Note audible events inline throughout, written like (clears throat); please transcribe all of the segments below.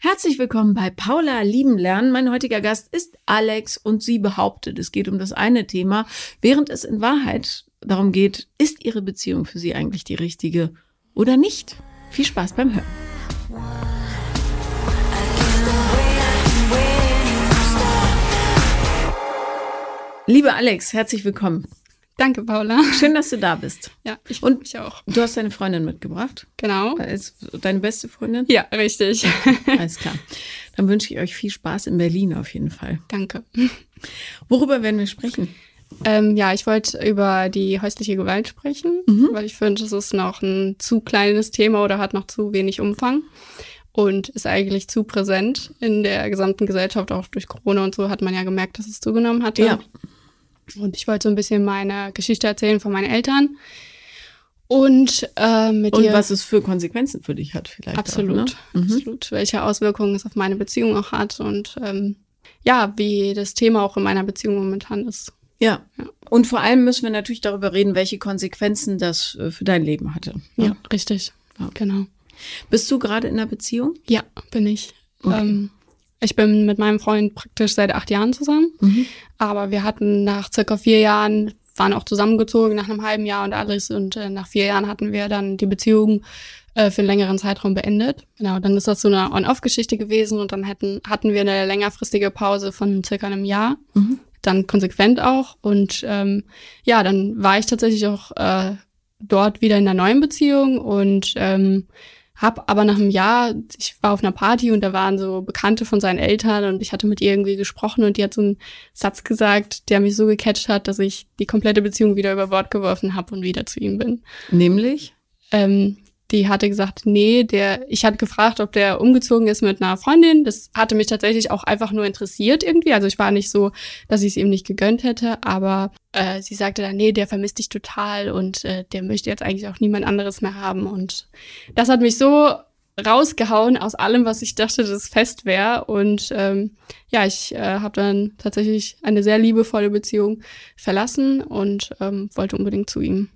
Herzlich willkommen bei Paula Lieben Lernen. Mein heutiger Gast ist Alex und sie behauptet, es geht um das eine Thema, während es in Wahrheit darum geht, ist ihre Beziehung für sie eigentlich die richtige oder nicht? Viel Spaß beim Hören. Liebe Alex, herzlich willkommen. Danke, Paula. Schön, dass du da bist. Ja, ich Und mich auch. Du hast deine Freundin mitgebracht. Genau. Deine beste Freundin? Ja, richtig. (laughs) Alles klar. Dann wünsche ich euch viel Spaß in Berlin auf jeden Fall. Danke. Worüber werden wir sprechen? Ähm, ja, ich wollte über die häusliche Gewalt sprechen, Mhm. weil ich finde, das ist noch ein zu kleines Thema oder hat noch zu wenig Umfang und ist eigentlich zu präsent in der gesamten Gesellschaft. Auch durch Corona und so hat man ja gemerkt, dass es zugenommen hatte. Ja. Und ich wollte so ein bisschen meine Geschichte erzählen von meinen Eltern. Und äh, mit Und ihr was es für Konsequenzen für dich hat vielleicht. Absolut, Auch, ne? mhm. absolut. Welche Auswirkungen es auf meine Beziehung auch hat und ähm, ja, wie das Thema auch in meiner Beziehung momentan ist. Ja. Ja. Und vor allem müssen wir natürlich darüber reden, welche Konsequenzen das äh, für dein Leben hatte. ne? Ja, richtig. Ja. Genau. Bist du gerade in einer Beziehung? Ja, bin ich. Okay. Ähm, ich bin mit meinem Freund praktisch seit acht Jahren zusammen, Mhm. aber wir hatten nach circa vier Jahren, waren auch zusammengezogen nach einem halben Jahr und alles und äh, nach vier Jahren hatten wir dann die Beziehung äh, für einen längeren Zeitraum beendet. Genau, dann ist das so eine On-Off-Geschichte gewesen und dann hätten, hatten wir eine längerfristige Pause von circa einem Jahr. Mhm. dann konsequent auch. Und ähm, ja, dann war ich tatsächlich auch äh, dort wieder in einer neuen Beziehung und ähm, hab aber nach einem Jahr, ich war auf einer Party und da waren so Bekannte von seinen Eltern und ich hatte mit ihr irgendwie gesprochen und die hat so einen Satz gesagt, der mich so gecatcht hat, dass ich die komplette Beziehung wieder über Bord geworfen habe und wieder zu ihm bin. Nämlich? Ähm, die hatte gesagt, nee, der, ich hatte gefragt, ob der umgezogen ist mit einer Freundin. Das hatte mich tatsächlich auch einfach nur interessiert irgendwie. Also ich war nicht so, dass ich es ihm nicht gegönnt hätte, aber äh, sie sagte dann, nee, der vermisst dich total und äh, der möchte jetzt eigentlich auch niemand anderes mehr haben. Und das hat mich so rausgehauen aus allem, was ich dachte, dass es fest wäre. Und ähm, ja, ich äh, habe dann tatsächlich eine sehr liebevolle Beziehung verlassen und ähm, wollte unbedingt zu ihm.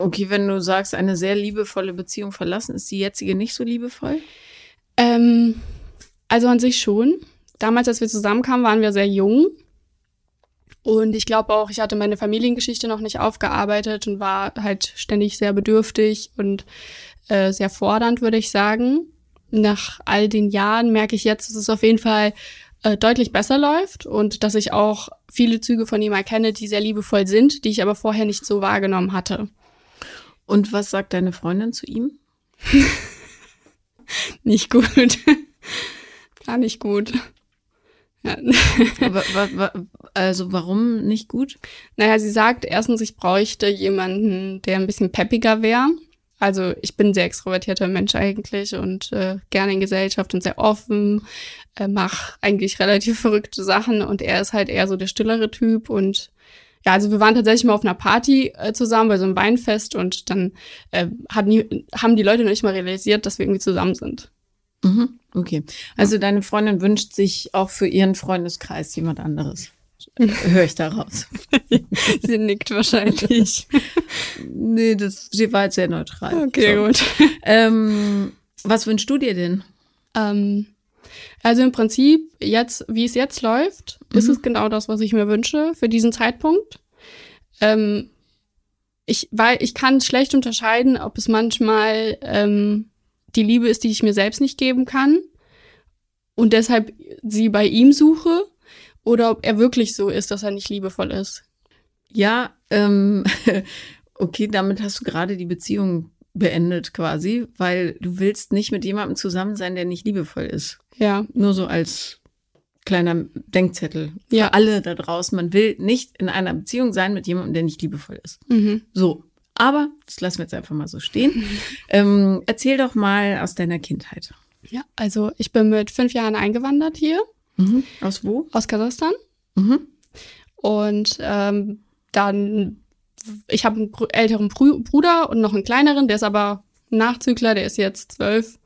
Okay, wenn du sagst, eine sehr liebevolle Beziehung verlassen, ist die jetzige nicht so liebevoll? Ähm, also an sich schon. Damals, als wir zusammenkamen, waren wir sehr jung. Und ich glaube auch, ich hatte meine Familiengeschichte noch nicht aufgearbeitet und war halt ständig sehr bedürftig und äh, sehr fordernd, würde ich sagen. Nach all den Jahren merke ich jetzt, dass es auf jeden Fall äh, deutlich besser läuft und dass ich auch viele Züge von ihm erkenne, die sehr liebevoll sind, die ich aber vorher nicht so wahrgenommen hatte. Und was sagt deine Freundin zu ihm? (laughs) Nicht gut. (laughs) Gar nicht gut. Ja. (laughs) also warum nicht gut? Naja, sie sagt erstens, ich bräuchte jemanden, der ein bisschen peppiger wäre. Also ich bin ein sehr extrovertierter Mensch eigentlich und äh, gerne in Gesellschaft und sehr offen, äh, mache eigentlich relativ verrückte Sachen und er ist halt eher so der stillere Typ und ja, also wir waren tatsächlich mal auf einer Party äh, zusammen bei so einem Weinfest und dann äh, hat nie, haben die Leute noch nicht mal realisiert, dass wir irgendwie zusammen sind. Mhm. Okay. Also deine Freundin wünscht sich auch für ihren Freundeskreis jemand anderes. (laughs) Höre ich daraus. (laughs) Sie nickt wahrscheinlich. (laughs) nee, das, sie war jetzt sehr neutral. Okay, So. gut. Ähm, was wünschst du dir denn? Ähm, also im Prinzip, jetzt, wie es jetzt läuft, ist Mhm. es genau das, was ich mir wünsche für diesen Zeitpunkt. Ähm, ich, weil ich kann schlecht unterscheiden, ob es manchmal ähm, die Liebe ist, die ich mir selbst nicht geben kann und deshalb sie bei ihm suche oder ob er wirklich so ist, dass er nicht liebevoll ist. Ja, ähm, (laughs) okay, damit hast du gerade die Beziehung beendet quasi, weil du willst nicht mit jemandem zusammen sein, der nicht liebevoll ist. Ja, Nur so als kleiner Denkzettel für Ja. alle da draußen. Man will nicht in einer Beziehung sein mit jemandem, der nicht liebevoll ist. mhm. So, aber das lassen wir jetzt einfach mal so stehen. (laughs) ähm, erzähl doch mal aus deiner Kindheit. ja. Also ich bin mit fünf Jahren eingewandert hier Mhm. Aus wo? aus Kasachstan. Mhm. Und ähm, dann, ich habe einen älteren Bruder und noch einen kleineren, der ist aber Nachzügler, der ist jetzt zwölf.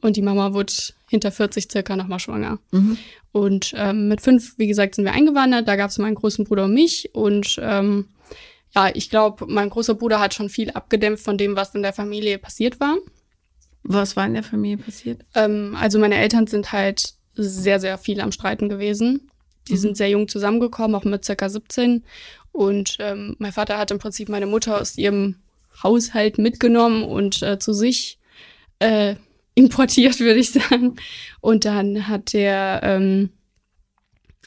Und die Mama wurde hinter 40 circa nochmal schwanger. Mhm. Und ähm, mit fünf, wie gesagt, sind wir eingewandert. Da gab es meinen großen Bruder und mich. Und ähm, ja, ich glaube, mein großer Bruder hat schon viel abgedämpft von dem, was in der Familie passiert war. Was war in der Familie passiert? Ähm, also meine Eltern sind halt sehr, sehr viel am Streiten gewesen. Die mhm. sind sehr jung zusammengekommen, auch mit circa 17. Und ähm, mein Vater hat im Prinzip meine Mutter aus ihrem Haushalt mitgenommen und äh, zu sich äh, (laughs) importiert, würde ich sagen. Und dann hat der, ähm,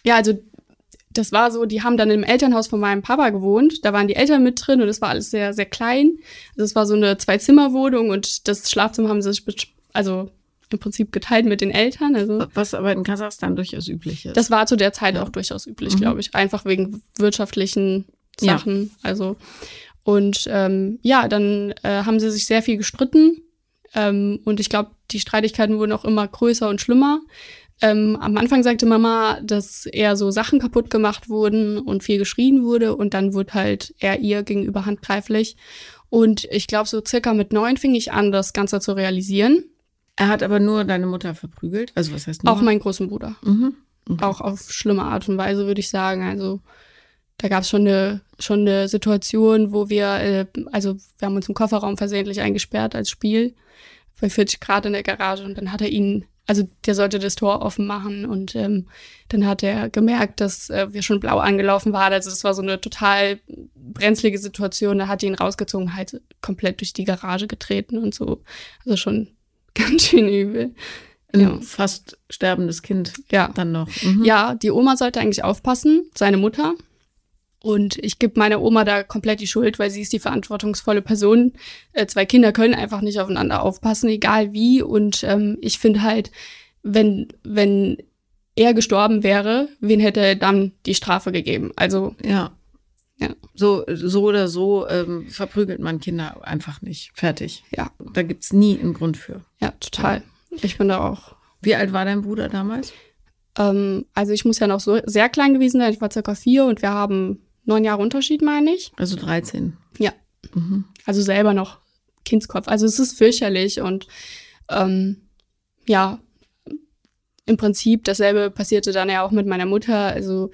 ja, also das war so, die haben dann im Elternhaus von meinem Papa gewohnt. Da waren die Eltern mit drin und es war alles sehr, sehr klein. Also es war so eine Zwei-Zimmer-Wohnung und das Schlafzimmer haben sie sich, also im Prinzip geteilt mit den Eltern. Also Was aber in Kasachstan durchaus üblich ist. Das war zu der Zeit ja. auch durchaus üblich, mhm. glaube ich. Einfach wegen wirtschaftlichen Sachen. Ja. Also und ähm, ja, dann äh, haben sie sich sehr viel gestritten. Ähm, und ich glaube, die Streitigkeiten wurden auch immer größer und schlimmer. Ähm, am Anfang sagte Mama, dass eher so Sachen kaputt gemacht wurden und viel geschrien wurde. Und dann wurde halt er ihr gegenüber handgreiflich. Und ich glaube, so circa mit neun fing ich an, das Ganze zu realisieren. Er hat aber nur deine Mutter verprügelt? Also was heißt nur? Auch meinen großen Bruder. Mhm. Okay. Auch auf schlimme Art und Weise, würde ich sagen. Also da gab es schon eine, schon eine Situation, wo wir, äh, also wir haben uns im Kofferraum versehentlich eingesperrt als Spiel bei 40 Grad in der Garage und dann hat er ihn, also der sollte das Tor offen machen und ähm, dann hat er gemerkt, dass äh, wir schon blau angelaufen waren. Also es war so eine total brenzlige Situation. Da hat er ihn rausgezogen, halt komplett durch die Garage getreten und so. Also schon (laughs) ganz schön übel. Ja. Fast sterbendes Kind ja. dann noch. Mhm. Ja, die Oma sollte eigentlich aufpassen, seine Mutter. Und ich gebe meiner Oma da komplett die Schuld, weil sie ist die verantwortungsvolle Person. Äh, zwei Kinder können einfach nicht aufeinander aufpassen, egal wie. Und ähm, ich finde halt, wenn, wenn er gestorben wäre, wen hätte er dann die Strafe gegeben? Also. Ja. Ja. So, so oder so ähm, verprügelt man Kinder einfach nicht. Fertig. Ja. Da gibt's nie einen Grund für. Ja, total. Ich bin da auch. Wie alt war dein Bruder damals? Ähm, also ich muss ja noch so sehr klein gewesen sein. Ich war circa vier und wir haben neun Jahre Unterschied, meine ich. Also 13. Ja. Mhm. Also selber noch Kindskopf. Also es ist fürchterlich und ähm, ja, im Prinzip dasselbe passierte dann ja auch mit meiner Mutter. Also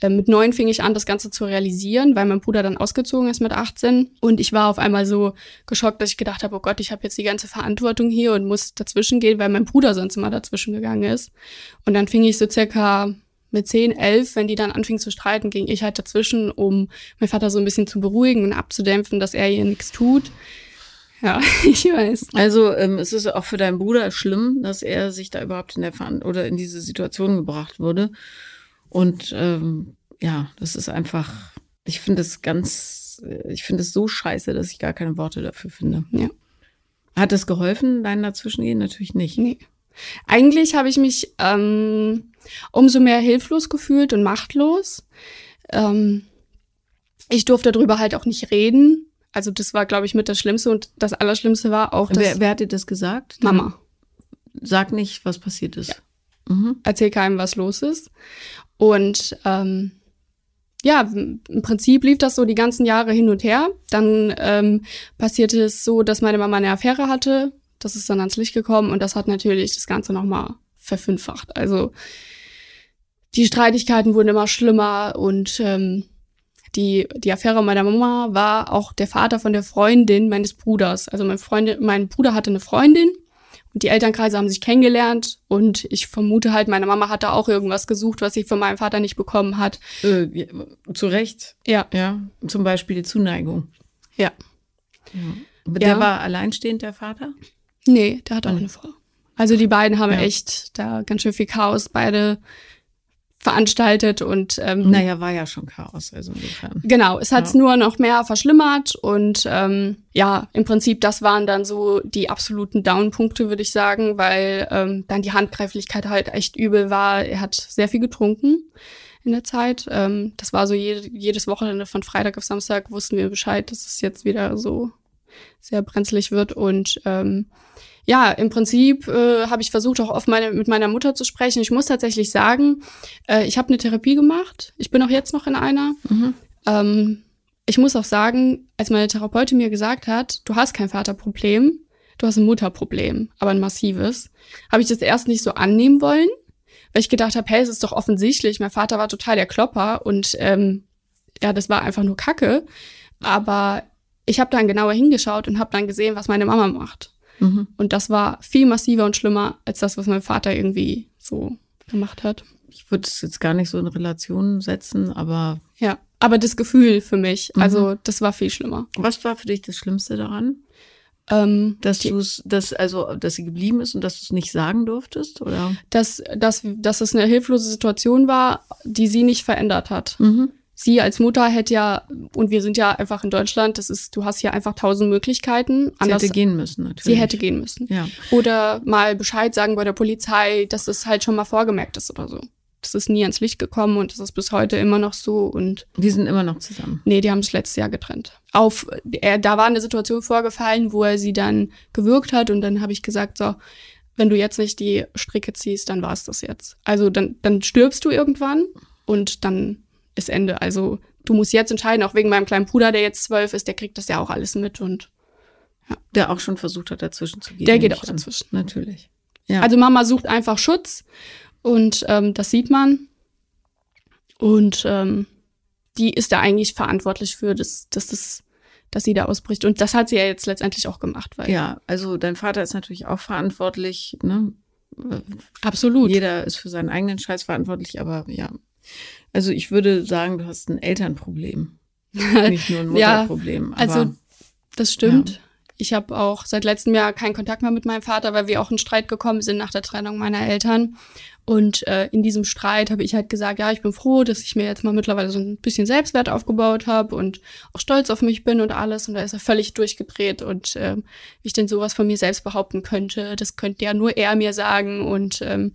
äh, mit neun fing ich an, das Ganze zu realisieren, weil mein Bruder dann ausgezogen ist mit 18. Und ich war auf einmal so geschockt, dass ich gedacht habe, oh Gott, ich habe jetzt die ganze Verantwortung hier und muss dazwischen gehen, weil mein Bruder sonst immer dazwischen gegangen ist. Und dann fing ich so circa mit 10, 11, wenn die dann anfingen zu streiten, ging ich halt dazwischen, um meinen Vater so ein bisschen zu beruhigen und abzudämpfen, dass er ihr nichts tut. Ja, (laughs) ich weiß. Also ähm, es ist auch für deinen Bruder schlimm, dass er sich da überhaupt in der Ver oder in diese Situation gebracht wurde. Und ähm, ja, das ist einfach, ich finde es ganz, ich finde es so scheiße, dass ich gar keine Worte dafür finde. Ja. Hat es geholfen, dein Dazwischengehen? Natürlich nicht. Nee. Eigentlich habe ich mich ähm, umso mehr hilflos gefühlt und machtlos. Ähm, ich durfte darüber halt auch nicht reden. Also das war, glaube ich, mit das Schlimmste. Und das Allerschlimmste war auch, dass wer, wer hat dir das gesagt? Mama. Sag nicht, was passiert ist. Ja. Mhm. Erzähl keinem, was los ist. Und ähm, ja, im Prinzip lief das so die ganzen Jahre hin und her. Dann ähm, passierte es so, dass meine Mama eine Affäre hatte das ist dann ans Licht gekommen und das hat natürlich das Ganze nochmal verfünffacht. Also die Streitigkeiten wurden immer schlimmer und ähm, die, die Affäre meiner Mama war auch der Vater von der Freundin meines Bruders. Also mein, Freund, mein Bruder hatte eine Freundin und die Elternkreise haben sich kennengelernt und ich vermute halt, meine Mama hatte auch irgendwas gesucht, was sie von meinem Vater nicht bekommen hat. Äh, zu Recht. Ja. Ja. Zum Beispiel die Zuneigung. Ja. ja. Der ja. war alleinstehend, der Vater? Nee, der hat auch eine Frau. Also die beiden haben echt da ganz schön viel Chaos beide veranstaltet und ähm, naja, war ja schon Chaos, also insofern. Genau, es hat es ja. nur noch mehr verschlimmert und ähm, ja, im Prinzip, das waren dann so die absoluten Downpunkte, würde ich sagen, weil ähm, dann die Handgreiflichkeit halt echt übel war. Er hat sehr viel getrunken in der Zeit. Ähm, das war so jede, jedes Wochenende von Freitag auf Samstag wussten wir Bescheid, dass es jetzt wieder so sehr brenzlig wird. Und ähm, ja, im Prinzip äh, habe ich versucht, auch oft meine, mit meiner Mutter zu sprechen. Ich muss tatsächlich sagen, äh, ich habe eine Therapie gemacht. Ich bin auch jetzt noch in einer. Mhm. Ähm, ich muss auch sagen, als meine Therapeutin mir gesagt hat, du hast kein Vaterproblem, du hast ein Mutterproblem, aber ein massives, habe ich das erst nicht so annehmen wollen, weil ich gedacht habe, hey, es ist doch offensichtlich, mein Vater war total der Klopper und ähm, ja, das war einfach nur Kacke. Aber ich habe dann genauer hingeschaut und habe dann gesehen, was meine Mama macht. Mhm. Und das war viel massiver und schlimmer als das, was mein Vater irgendwie so gemacht hat. Ich würde es jetzt gar nicht so in Relation setzen, aber Ja, aber das Gefühl für mich, Mhm. also das war viel schlimmer. was war für dich das Schlimmste daran? Ähm, Dass du es, dass, also, dass sie geblieben ist und dass du es nicht sagen durftest, oder? dass, dass, dass es eine hilflose Situation war, die sie nicht verändert hat. Mhm. Sie als Mutter hätte ja, und wir sind ja einfach in Deutschland, das ist, du hast hier einfach tausend Möglichkeiten. Sie Anders, hätte gehen müssen, natürlich. sie hätte gehen müssen. Ja. Oder mal Bescheid sagen bei der Polizei, dass es halt schon mal vorgemerkt ist oder so. Das ist nie ans Licht gekommen und das ist bis heute immer noch so. Und Die sind immer noch zusammen. nee, die haben sich letztes Jahr getrennt. Auf, er, da war eine Situation vorgefallen, wo er sie dann gewürgt hat und dann habe ich gesagt, so, wenn du jetzt nicht die Stricke ziehst, dann war es das jetzt. Also dann, dann stirbst du irgendwann und dann ist Ende. Also du musst jetzt entscheiden, auch wegen meinem kleinen Bruder, der jetzt zwölf ist, der kriegt das ja auch alles mit und Der auch schon versucht hat, dazwischen zu gehen. der geht auch dazwischen. Natürlich. Ja. Also Mama sucht einfach Schutz und ähm, das sieht man. Und ähm, die ist da eigentlich verantwortlich für, dass, dass, das, dass sie da ausbricht. Und das hat sie ja jetzt letztendlich auch gemacht, weil ja, also dein Vater ist natürlich auch verantwortlich, ne? absolut. Jeder ist für seinen eigenen Scheiß verantwortlich, aber ja. Also ich würde sagen, du hast ein Elternproblem. (laughs) Nicht nur ein Ja, Mutterproblem. aber also das stimmt. Ich habe auch seit letztem Jahr keinen Kontakt mehr mit meinem Vater, weil wir auch in Streit gekommen sind nach der Trennung meiner Eltern. Und äh, in diesem Streit habe ich halt gesagt, ja, ich bin froh, dass ich mir jetzt mal mittlerweile so ein bisschen Selbstwert aufgebaut habe und auch stolz auf mich bin und alles. Und da ist er völlig durchgedreht und ähm, wie ich denn sowas von mir selbst behaupten könnte, das könnte ja nur er mir sagen. Und ähm,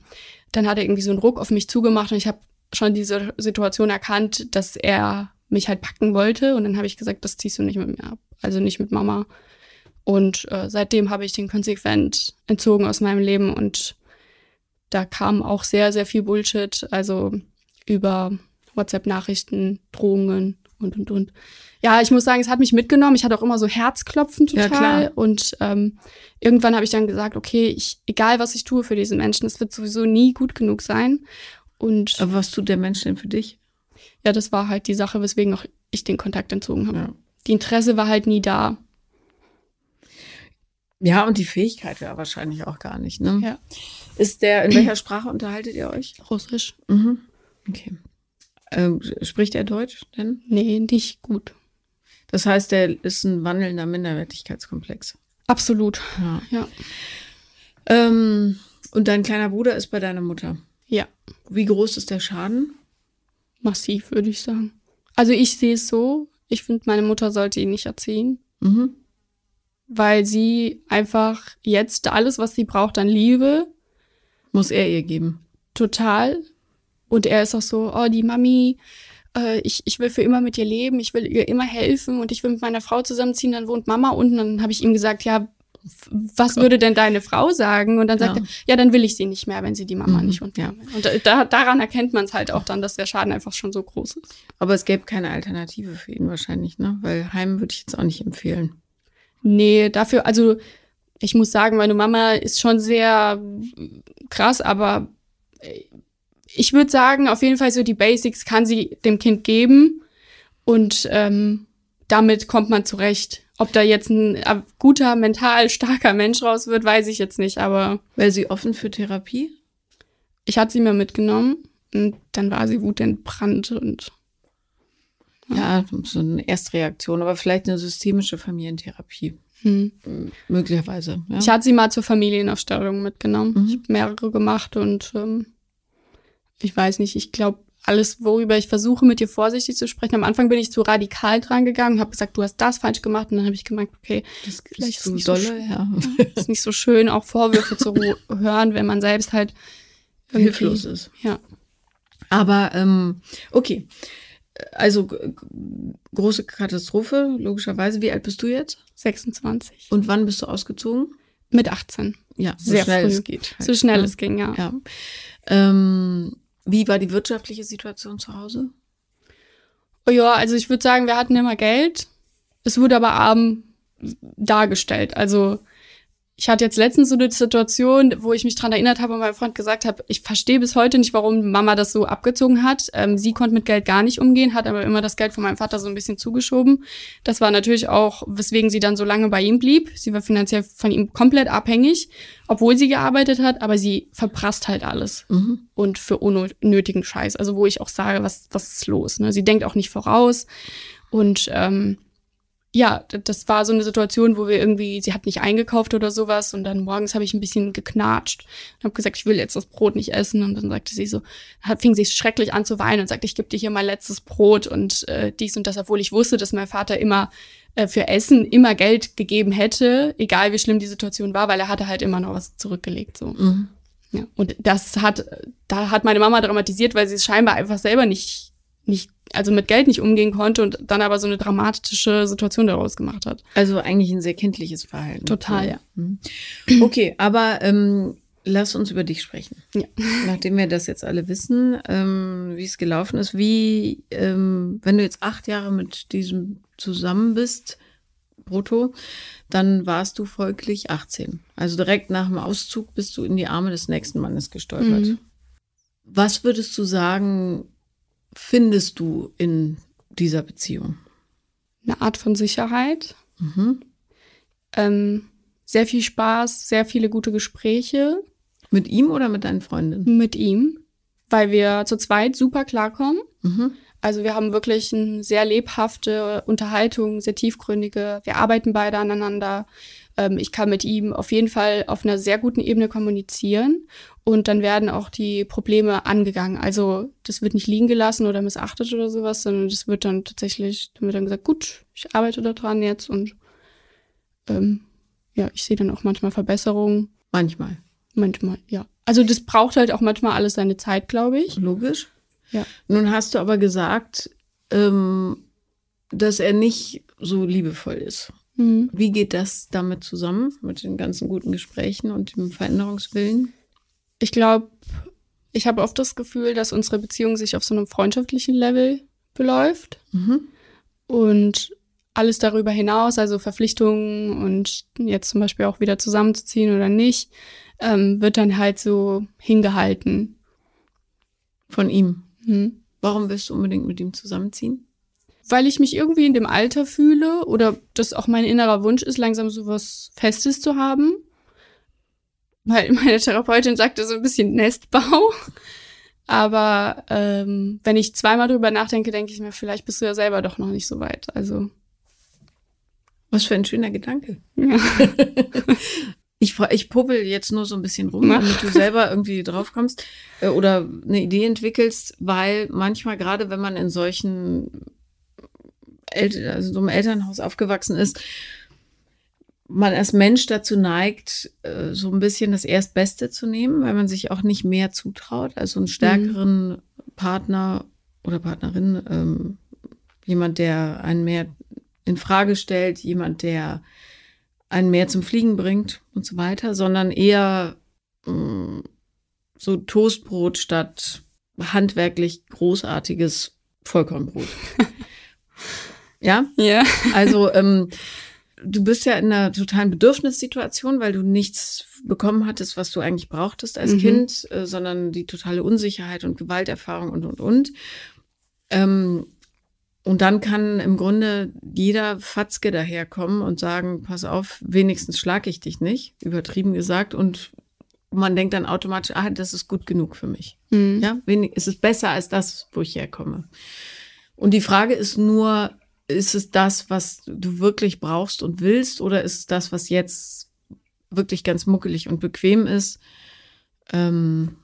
dann hat er irgendwie so einen Ruck auf mich zugemacht und ich habe schon diese Situation erkannt, dass er mich halt packen wollte. Und dann habe ich gesagt, das ziehst du nicht mit mir ab. Also nicht mit Mama. Und äh, seitdem habe ich den konsequent entzogen aus meinem Leben und da kam auch sehr, sehr viel Bullshit, also über WhatsApp-Nachrichten, Drohungen und, und, und. Ja, ich muss sagen, es hat mich mitgenommen. Ich hatte auch immer so Herzklopfen Ja, total. klar. Und ähm, irgendwann habe ich dann gesagt, okay, ich, egal was ich tue für diesen Menschen, es wird sowieso nie gut genug sein. Und aber was tut der Mensch denn für dich? ja, das war halt die Sache, weswegen auch ich den Kontakt entzogen habe. Ja. Die Interesse war halt nie da. Ja, und die Fähigkeit wäre wahrscheinlich auch gar nicht, ne? Ja. Ist der, in welcher Sprache unterhaltet ihr euch? Russisch. Mhm. Okay. Ähm, spricht er Deutsch denn? Nee, nicht gut. Das heißt, der ist ein wandelnder Minderwertigkeitskomplex. Absolut. Ja. Ja. Ähm, und dein kleiner Bruder ist bei deiner Mutter. Ja, Wie groß ist der Schaden? massiv, würde ich sagen. Also ich sehe es so, ich finde, meine Mutter sollte ihn nicht erziehen, Mhm. weil sie einfach jetzt alles, was sie braucht an Liebe, Muss er ihr geben. total. Und er ist auch so, oh, die Mami, äh, ich, ich will für immer mit ihr leben, ich will ihr immer helfen und ich will mit meiner Frau zusammenziehen, dann wohnt Mama unten. Dann habe ich ihm gesagt, ja, was würde denn deine Frau sagen? Und dann sagt Ja. er, ja, dann will ich sie nicht mehr, wenn sie die Mama Mhm, nicht unten ja. Und da, da, daran erkennt man es halt auch dann, dass der Schaden einfach schon so groß ist. Aber es gäbe keine Alternative für ihn wahrscheinlich, ne? Weil Heim würde ich jetzt auch nicht empfehlen. Nee, dafür, also ich muss sagen, meine Mama ist schon sehr krass, aber ich würde sagen, auf jeden Fall so die Basics kann sie dem Kind geben und ähm, damit kommt man zurecht. Ob da jetzt ein äh, guter, mental starker Mensch raus wird, weiß ich jetzt nicht, aber Wäre sie offen für Therapie? ich hatte sie mir mitgenommen und dann war sie wutentbrannt und Ja, so eine Erstreaktion, aber vielleicht eine systemische Familientherapie. hm. Möglicherweise. Ja? Ich hatte sie mal zur Familienaufstellung mitgenommen. Mhm. Ich habe mehrere gemacht und ähm, ich weiß nicht, ich glaube, alles, worüber ich versuche, mit dir vorsichtig zu sprechen. Am Anfang bin ich zu radikal dran gegangen, habe gesagt, du hast das falsch gemacht und dann habe ich gemerkt, okay, das vielleicht ist nicht so dolle, ja. (laughs) ist nicht so schön, auch Vorwürfe zu (laughs) hören, wenn man selbst halt hilflos ist. Ja. Aber ähm, okay. Also große Katastrophe, logischerweise. Wie alt bist du jetzt? 26. Und wann bist du ausgezogen? Mit 18. Ja, so Sehr schnell früh. es geht. halt, So schnell ne? es ging, ja. Ja. Ähm, wie war die wirtschaftliche Situation zu Hause? Oh ja, also ich würde sagen, wir hatten immer Geld. Es wurde aber arm dargestellt. Also ich hatte jetzt letztens so eine Situation, wo ich mich dran erinnert habe und meinem Freund gesagt habe, ich verstehe bis heute nicht, warum Mama das so abgezogen hat. Ähm, sie konnte mit Geld gar nicht umgehen, hat aber immer das Geld von meinem Vater so ein bisschen zugeschoben. Das war natürlich auch, weswegen sie dann so lange bei ihm blieb. Sie war finanziell von ihm komplett abhängig, obwohl sie gearbeitet hat, aber sie verprasst halt alles. Mhm. Und für unnötigen Scheiß. Also wo ich auch sage, was, was ist los? Ne? Sie denkt auch nicht voraus. Und ähm, ja, das war so eine Situation, wo wir irgendwie, sie hat nicht eingekauft oder sowas und dann morgens habe ich ein bisschen geknatscht und habe gesagt, ich will jetzt das Brot nicht essen und dann sagte sie so, hat, fing sie schrecklich an zu weinen und sagte, ich gebe dir hier mein letztes Brot und äh, dies und das, obwohl ich wusste, dass mein Vater immer äh, für Essen immer Geld gegeben hätte, egal wie schlimm die Situation war, weil er hatte halt immer noch was zurückgelegt so. Mhm. Ja, und das hat, da hat meine Mama dramatisiert, weil sie es scheinbar einfach selber nicht, nicht also mit Geld nicht umgehen konnte und dann aber so eine dramatische Situation daraus gemacht hat. Also eigentlich ein sehr kindliches Verhalten. Total, ja. Mhm. Okay, aber ähm, lass uns über dich sprechen. Ja. (laughs) Nachdem wir das jetzt alle wissen, ähm, wie es gelaufen ist, wie, ähm, wenn du jetzt acht Jahre mit diesem zusammen bist, brutto, dann warst du folglich 18. Also direkt nach dem Auszug bist du in die Arme des nächsten Mannes gestolpert. Mhm. Was würdest du sagen, findest du in dieser Beziehung? Eine Art von Sicherheit. Mhm. Ähm, sehr viel Spaß, sehr viele gute Gespräche. Mit ihm oder mit deinen Freundinnen? Mit ihm, weil wir zu zweit super klarkommen. Mhm. Also wir haben wirklich eine sehr lebhafte Unterhaltung, sehr tiefgründige. Wir arbeiten beide aneinander. Ähm, ich kann mit ihm auf jeden Fall auf einer sehr guten Ebene kommunizieren und dann werden auch die Probleme angegangen. Also das wird nicht liegen gelassen oder missachtet oder sowas, sondern das wird dann tatsächlich, dann wird dann gesagt, gut, ich arbeite daran jetzt und ähm, ja, ich sehe dann auch manchmal Verbesserungen. Manchmal. Manchmal, ja. Also das braucht halt auch manchmal alles seine Zeit, glaube ich. Logisch. Ja. Nun hast du aber gesagt, ähm, dass er nicht so liebevoll ist. Mhm. Wie geht das damit zusammen, mit den ganzen guten Gesprächen und dem Veränderungswillen? Ich glaube, ich habe oft das Gefühl, dass unsere Beziehung sich auf so einem freundschaftlichen Level beläuft. Mhm. Und alles darüber hinaus, also Verpflichtungen und jetzt zum Beispiel auch wieder zusammenzuziehen oder nicht, ähm, wird dann halt so hingehalten. Von ihm. Mhm. Warum willst du unbedingt mit ihm zusammenziehen? Weil ich mich irgendwie in dem Alter fühle oder das auch mein innerer Wunsch ist, langsam so was Festes zu haben weil (laughs) meine Therapeutin sagte so ein bisschen Nestbau. Aber ähm, wenn ich zweimal drüber nachdenke, denke ich mir, vielleicht bist du ja selber doch noch nicht so weit. Also. Was für ein schöner Gedanke. Ja. (laughs) ich, ich puppel jetzt nur so ein bisschen rum, damit du selber irgendwie drauf kommst äh, oder eine Idee entwickelst, weil manchmal, gerade wenn man in solchen Also so einem Elternhaus aufgewachsen ist, man als Mensch dazu neigt, äh, so ein bisschen das Erstbeste zu nehmen, weil man sich auch nicht mehr zutraut. Also einen stärkeren mhm. Partner oder Partnerin, ähm, jemand, der einen mehr in Frage stellt, jemand, der einen mehr zum Fliegen bringt und so weiter, sondern eher mh, mm, so Toastbrot statt handwerklich großartiges Vollkornbrot. (laughs) ja? Ja. (laughs) Also ähm, du bist ja in einer totalen Bedürfnissituation, weil du nichts bekommen hattest, was du eigentlich brauchtest als mhm. Kind, äh, sondern die totale Unsicherheit und Gewalterfahrung und, und, und. Ähm, und dann kann im Grunde jeder Fatzke daherkommen und sagen, pass auf, wenigstens schlage ich dich nicht, übertrieben gesagt. Und man denkt dann automatisch, ah, das ist gut genug für mich. Mhm. Ja, wenig, es ist besser als das, wo ich herkomme. Und die Frage ist nur, ist es das, was du wirklich brauchst und willst, oder ist es das, was jetzt wirklich ganz muckelig und bequem ist? Ähm,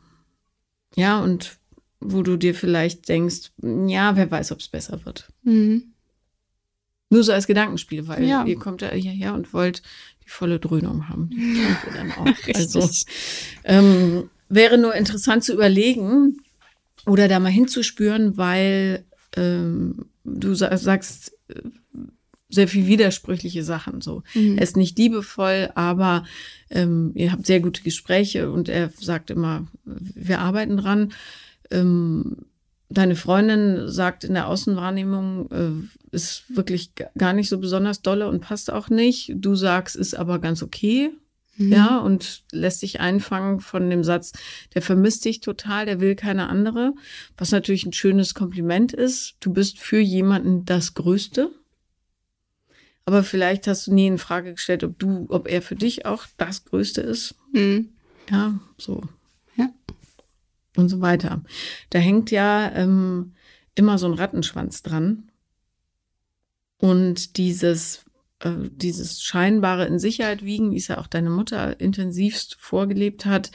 ja, und wo du dir vielleicht denkst, ja, wer weiß, ob es besser wird. Mhm. Nur so als Gedankenspiel, weil ja. ihr kommt ja hierher und wollt die volle Dröhnung haben. Die (laughs) ja. dann auch. also ähm, wäre nur interessant zu überlegen oder da mal hinzuspüren, weil ähm, du sagst äh, sehr viel widersprüchliche Sachen. So, mhm. er ist nicht liebevoll, aber ähm, ihr habt sehr gute Gespräche und er sagt immer, wir arbeiten dran. Ähm, deine Freundin sagt in der Außenwahrnehmung, äh, ist wirklich gar nicht so besonders dolle und passt auch nicht. Du sagst, ist aber ganz okay. Mhm. Ja, und lässt sich einfangen von dem Satz, der vermisst dich total, der will keine andere. Was natürlich ein schönes Kompliment ist. Du bist für jemanden das Größte. Aber vielleicht hast du nie in Frage gestellt, ob du, ob er für dich auch das Größte ist. Mhm. Ja, so. Ja. Und so weiter. Da hängt ja ähm, immer so ein Rattenschwanz dran. Und dieses, äh, dieses scheinbare in Sicherheit wiegen, wie es ja auch deine Mutter intensivst vorgelebt hat,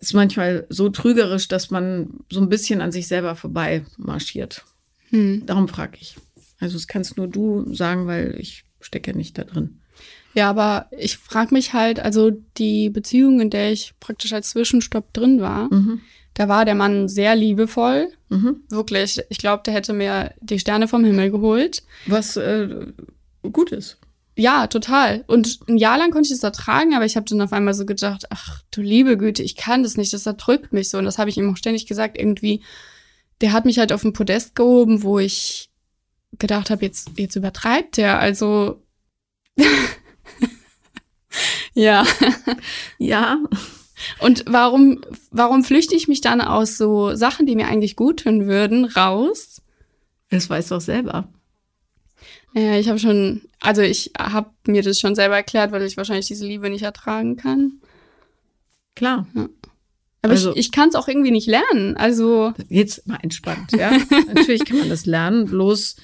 ist manchmal so trügerisch, dass man so ein bisschen an sich selber vorbei marschiert. Hm. Darum frage ich. Also das kannst nur du sagen, weil ich stecke ja nicht da drin. Ja, aber ich frage mich halt, also die Beziehung, in der ich praktisch als Zwischenstopp drin war, mhm. da war der Mann sehr liebevoll. Mhm. Wirklich. Ich glaube, der hätte mir die Sterne vom Himmel geholt. Was äh, gut ist. Ja, total. Und ein Jahr lang konnte ich das ertragen, aber ich habe dann auf einmal so gedacht, ach du liebe Güte, ich kann das nicht, das erdrückt mich so. Und das habe ich ihm auch ständig gesagt, irgendwie, der hat mich halt auf ein Podest gehoben, wo ich gedacht habe, jetzt, jetzt übertreibt der. Also (laughs) ja. ja. Und warum, warum flüchte ich mich dann aus so Sachen, die mir eigentlich gut tun würden, raus? Das weißt du auch selber. Ja, ich habe schon, also ich habe mir das schon selber erklärt, weil ich wahrscheinlich diese Liebe nicht ertragen kann. Klar. Ja. Aber also, ich, ich kann es auch irgendwie nicht lernen. Also. Jetzt mal entspannt, ja. (laughs) Natürlich kann man das lernen, bloß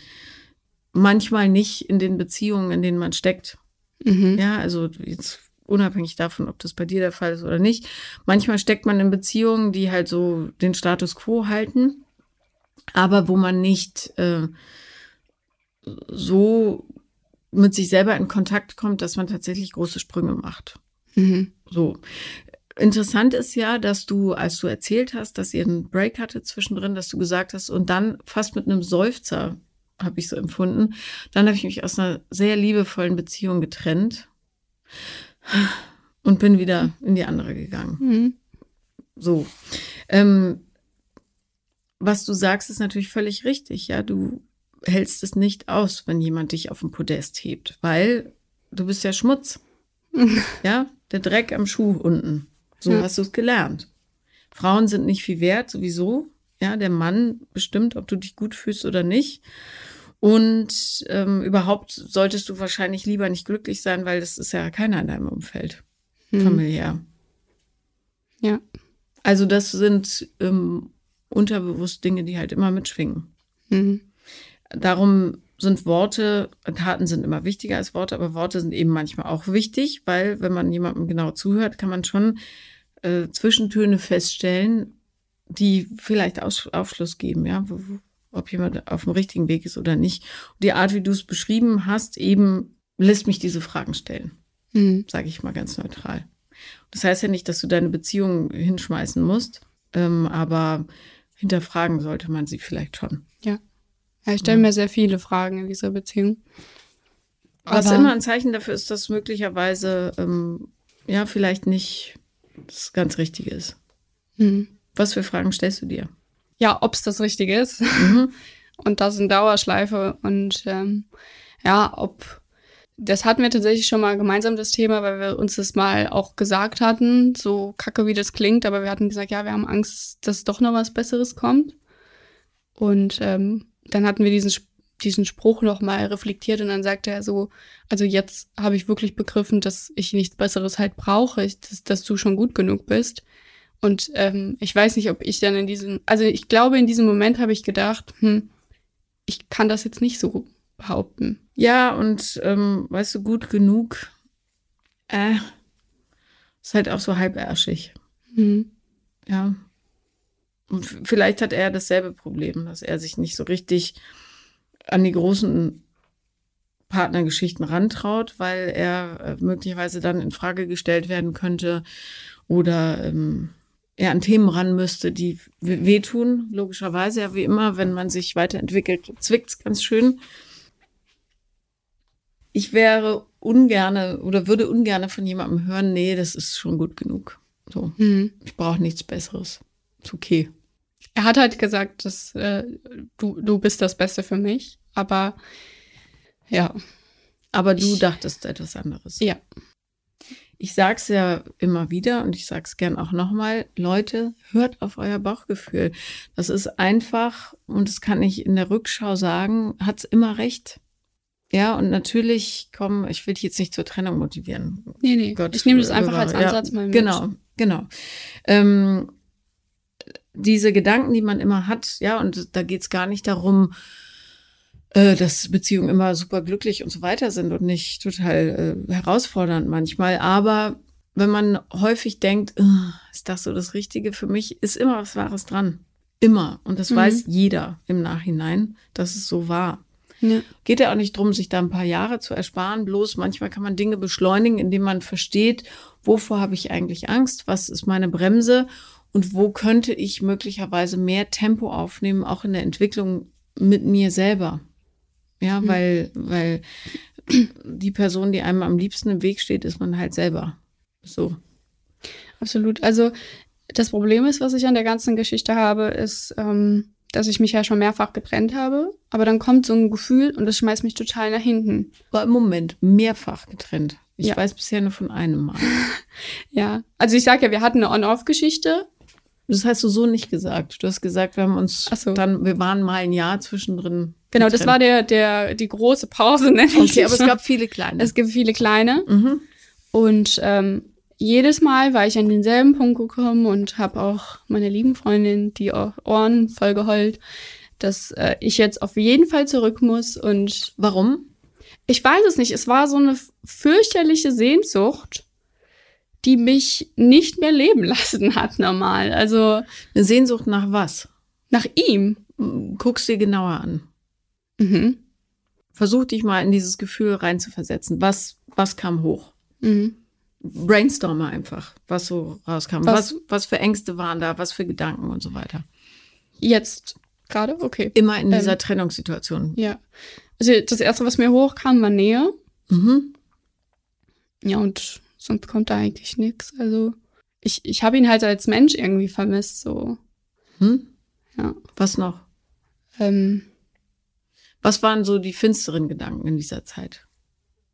manchmal nicht in den Beziehungen, in denen man steckt. Mhm. Ja, also jetzt unabhängig davon, ob das bei dir der Fall ist oder nicht. Manchmal steckt man in Beziehungen, die halt so den Status quo halten, aber wo man nicht äh, so mit sich selber in Kontakt kommt, dass man tatsächlich große Sprünge macht. Mhm. So. Interessant ist ja, dass du, als du erzählt hast, dass ihr einen Break hatte zwischendrin, dass du gesagt hast und dann fast mit einem Seufzer habe ich so empfunden. Dann habe ich mich aus einer sehr liebevollen Beziehung getrennt und bin wieder in die andere gegangen. Mhm. So. Ähm, was du sagst, ist natürlich völlig richtig. Ja, du hältst es nicht aus, wenn jemand dich auf dem Podest hebt, weil du bist ja Schmutz. (laughs) ja, der Dreck am Schuh unten. So ja. hast du es gelernt. Frauen sind nicht viel wert, sowieso. Ja, der Mann bestimmt, ob du dich gut fühlst oder nicht. Und ähm, überhaupt solltest du wahrscheinlich lieber nicht glücklich sein, weil das ist ja keiner in deinem Umfeld hm. familiär. Ja. Also das sind ähm, unterbewusst Dinge, die halt immer mitschwingen. Mhm. Darum sind Worte, Taten sind immer wichtiger als Worte, aber Worte sind eben manchmal auch wichtig, weil wenn man jemandem genau zuhört, kann man schon äh, Zwischentöne feststellen, die vielleicht Aus Aufschluss geben, ja, ob jemand auf dem richtigen Weg ist oder nicht. Und die Art, wie du es beschrieben hast, eben lässt mich diese Fragen stellen, mhm. sage ich mal ganz neutral. Das heißt ja nicht, dass du deine Beziehung hinschmeißen musst, ähm, aber hinterfragen sollte man sie vielleicht schon. Ja. Ja ich stelle ja. mir sehr viele Fragen in dieser Beziehung. Was aber immer ein Zeichen dafür ist, dass möglicherweise ähm, ja vielleicht nicht das ganz Richtige ist. Mhm. Was für Fragen stellst du dir? ja, ob es das Richtige ist. Mhm. (laughs) Und das in Dauerschleife. Und ähm, ja, ob das hatten wir tatsächlich schon mal gemeinsam das Thema, weil wir uns das mal auch gesagt hatten, so kacke wie das klingt, aber wir hatten gesagt, ja, wir haben Angst, dass doch noch was Besseres kommt. Und ähm, dann hatten wir diesen, diesen Spruch noch mal reflektiert und dann sagte er so, also jetzt habe ich wirklich begriffen, dass ich nichts Besseres halt brauche, dass, dass du schon gut genug bist. Und ähm, ich weiß nicht, ob ich dann in diesem, also ich glaube, in diesem Moment habe ich gedacht, hm, ich kann das jetzt nicht so behaupten. Ja, und ähm, weißt du, gut genug, äh, ist halt auch so halbärschig. Mhm. Ja. Und vielleicht hat er dasselbe Problem, dass er sich nicht so richtig an die großen Partnergeschichten rantraut, weil er äh, möglicherweise dann in Frage gestellt werden könnte oder ähm, er an Themen ran müsste, die wehtun, logischerweise, ja wie immer, wenn man sich weiterentwickelt, zwickt's ganz schön. Ich wäre ungerne oder würde ungerne von jemandem hören, nee, das ist schon gut genug. So, mhm. ich brauche nichts Besseres. Ist okay. Er hat halt gesagt, dass äh, du, du bist das Beste für mich, aber ja. Aber du ich, dachtest etwas anderes. Ja. ich sage es ja immer wieder und ich sage es gern auch nochmal, Leute, hört auf euer Bauchgefühl. Das ist einfach, und das kann ich in der Rückschau sagen, hat's immer recht. Ja, und natürlich kommen, ich will dich jetzt nicht zur Trennung motivieren. Nee, nee. Gott, ich nehme das einfach als Ansatz ja, mal mit. Genau, genau. Ähm, diese Gedanken, die man immer hat, ja, und da geht's gar nicht darum, äh, dass Beziehungen immer super glücklich und so weiter sind und nicht total äh, herausfordernd manchmal. Aber wenn man häufig denkt, ist das so das Richtige für mich, ist immer was Wahres dran. Immer. Und das mhm. weiß jeder im Nachhinein, dass es so war. Ja. Geht ja auch nicht drum, sich da ein paar Jahre zu ersparen. Bloß manchmal kann man Dinge beschleunigen, indem man versteht, wovor habe ich eigentlich Angst, was ist meine Bremse und wo könnte ich möglicherweise mehr Tempo aufnehmen, auch in der Entwicklung mit mir selber. Ja, mhm. weil, weil (clears throat) die Person, die einem am liebsten im Weg steht, ist man halt selber. So. Absolut. Also das Problem ist, was ich an der ganzen Geschichte habe, ist, ähm, dass ich mich ja schon mehrfach getrennt habe, aber dann kommt so ein Gefühl und das schmeißt mich total nach hinten. Aber im Moment mehrfach getrennt. Ich ja. weiß bisher nur von einem Mal. (laughs) ja, also ich sage ja, wir hatten eine On-Off-Geschichte das hast du so nicht gesagt. Du hast gesagt, wir haben uns so. dann, wir waren mal ein Jahr zwischendrin. Genau, getrennt. das war der, der, die große Pause, nenne ich Okay, aber es gab viele kleine. Es gibt viele kleine. Mhm. Und ähm, jedes Mal war ich an denselben Punkt gekommen und habe auch meiner lieben Freundin die Ohren voll geheult, dass äh, ich jetzt auf jeden Fall zurück muss. Und warum? Ich weiß es nicht. Es war so eine fürchterliche Sehnsucht die mich nicht mehr leben lassen hat normal. Also eine Sehnsucht nach was? Nach ihm. Guck's dir genauer an. Mhm. Versuch dich mal in dieses Gefühl reinzuversetzen. Was, was kam hoch? Mhm. Brainstorme einfach, was so rauskam. Was, was, was für Ängste waren da, was für Gedanken und so weiter. Jetzt gerade? Okay. Immer in dieser ähm, Trennungssituation. Ja. Also das erste, was mir hochkam, war Nähe. Mhm. Ja, und sonst kommt da eigentlich nichts. Also ich, ich habe ihn halt als Mensch irgendwie vermisst, so. Hm? Ja. Was noch? Ähm, Was waren so die finsteren Gedanken in dieser Zeit?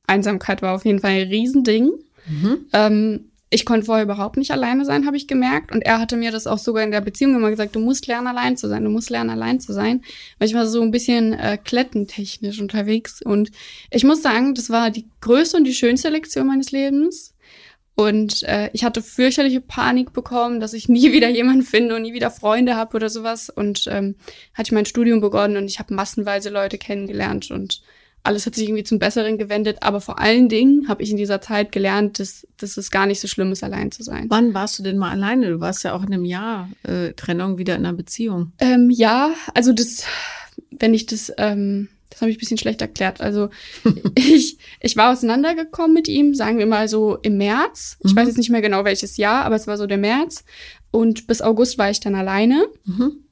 Einsamkeit war auf jeden Fall ein Riesending. Mhm. Ähm, ich konnte vorher überhaupt nicht alleine sein, habe ich gemerkt. Und er hatte mir das auch sogar in der Beziehung immer gesagt, du musst lernen, allein zu sein, du musst lernen, allein zu sein. Weil ich war so ein bisschen äh, klettentechnisch unterwegs. Und ich muss sagen, das war die größte und die schönste Lektion meines Lebens. Und äh, ich hatte fürchterliche Panik bekommen, dass ich (laughs) nie wieder jemanden finde und nie wieder Freunde habe oder sowas. Und ähm, hatte ich mein Studium begonnen und ich habe massenweise Leute kennengelernt und alles hat sich irgendwie zum Besseren gewendet. Aber vor allen Dingen habe ich in dieser Zeit gelernt, dass, dass es gar nicht so schlimm ist, allein zu sein. Wann warst du denn mal alleine? Du warst ja auch in einem Jahr äh, Trennung wieder in einer Beziehung. Ähm, ja, also das, wenn ich das ähm, das habe ich ein bisschen schlecht erklärt. Also (laughs) ich, ich war auseinandergekommen mit ihm, sagen wir mal so im März. Ich mhm. weiß jetzt nicht mehr genau welches Jahr, aber es war so der März. Und bis August war ich dann alleine. Mhm.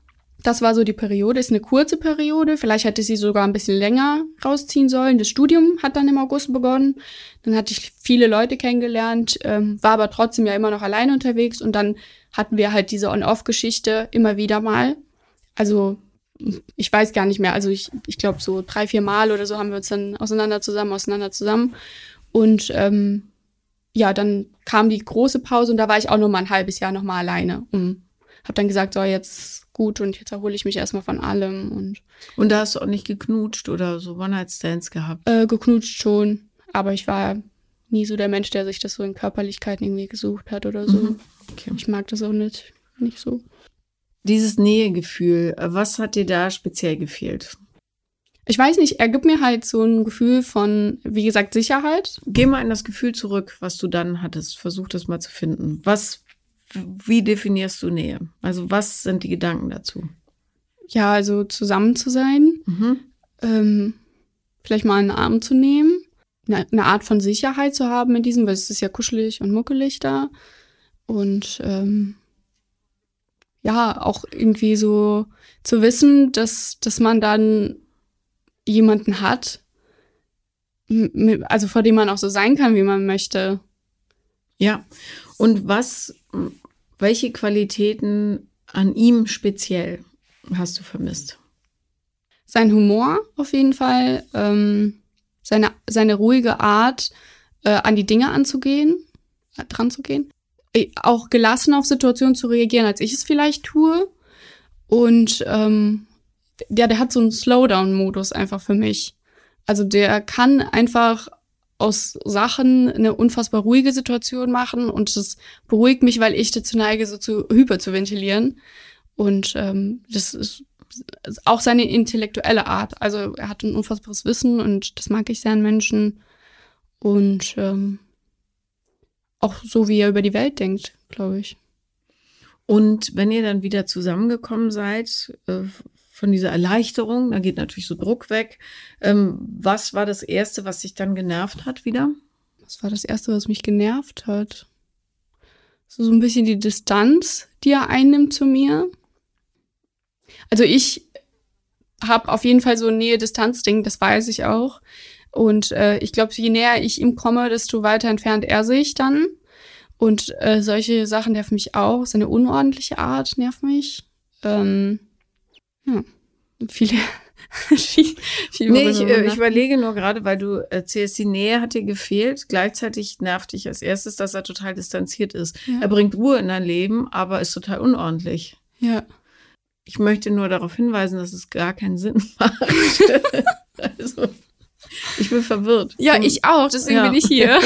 Das war so die Periode, ist eine kurze Periode. Vielleicht hätte sie sogar ein bisschen länger rausziehen sollen. Das Studium hat dann im August begonnen. Dann hatte ich viele Leute kennengelernt, ähm, war aber trotzdem ja immer noch alleine unterwegs. Und dann hatten wir halt diese On-Off-Geschichte immer wieder mal. Also ich weiß gar nicht mehr, also ich, ich glaube so drei, vier Mal oder so haben wir uns dann auseinander zusammen, auseinander zusammen. Und ähm, ja, dann kam die große Pause und da war ich auch noch mal ein halbes Jahr noch mal alleine und habe dann gesagt, so jetzt gut und jetzt erhole ich mich erstmal von allem und und da hast du auch nicht geknutscht oder so One-Night-Stands gehabt? Äh, geknutscht schon, aber ich war nie so der Mensch, der sich das so in Körperlichkeiten irgendwie gesucht hat oder so. Mhm. Okay. Ich mag das auch nicht, nicht so. Dieses Nähegefühl, was hat dir da speziell gefehlt? Ich weiß nicht, er gibt mir halt so ein Gefühl von, wie gesagt, Sicherheit. Geh mal in das Gefühl zurück, was du dann hattest. Versuch das mal zu finden. Was, wie definierst du Nähe? Also was sind die Gedanken dazu? Ja, also zusammen zu sein, mhm. ähm, vielleicht mal einen Arm zu nehmen, eine, eine, Art von Sicherheit zu haben in diesem, weil es ist ja kuschelig und muckelig da. Und ähm, ja, auch irgendwie so zu wissen, dass, dass man dann jemanden hat, also vor dem man auch so sein kann, wie man möchte. Ja. Und was, welche Qualitäten an ihm speziell hast du vermisst? Sein Humor auf jeden Fall, ähm, seine, seine ruhige Art, äh, an die Dinge anzugehen. dran zu gehen. Äh, auch gelassen auf Situationen zu reagieren, als ich es vielleicht tue. Und ähm, ja, der hat so einen Slowdown-Modus einfach für mich. Also der kann einfach aus Sachen eine unfassbar ruhige Situation machen und das beruhigt mich, weil ich dazu neige, so zu hyper zu ventilieren. Und ähm, das ist auch seine intellektuelle Art. Also er hat ein unfassbares Wissen und das mag ich sehr an Menschen. Und ähm, auch so, wie er über die Welt denkt, glaube ich. Und wenn ihr dann wieder zusammengekommen seid, äh, von dieser Erleichterung, da geht natürlich so Druck weg. Ähm, was war das Erste, was sich dann genervt hat wieder? Was war das Erste, was mich genervt hat? So, so ein bisschen die Distanz, die er einnimmt zu mir. Also ich habe auf jeden Fall so ein Nähe-Distanz-Ding, das weiß ich auch. Und äh, ich glaube, je näher ich ihm komme, desto weiter entfernt er sich dann. Und äh, solche Sachen nerven mich auch. Seine unordentliche Art nervt mich. Ähm, ja, viele. (laughs) viel, viel nee, ich, äh, ich überlege nur gerade, weil du erzählst, die Nähe hat dir gefehlt. Gleichzeitig nervt dich als erstes, dass er total distanziert ist. Ja. Er bringt Ruhe in dein Leben, aber ist total unordentlich. Ja. Ich möchte nur darauf hinweisen, dass es gar keinen Sinn (laughs) macht. (laughs) also, ich bin verwirrt. Ja, ich auch, deswegen ja. bin ich hier.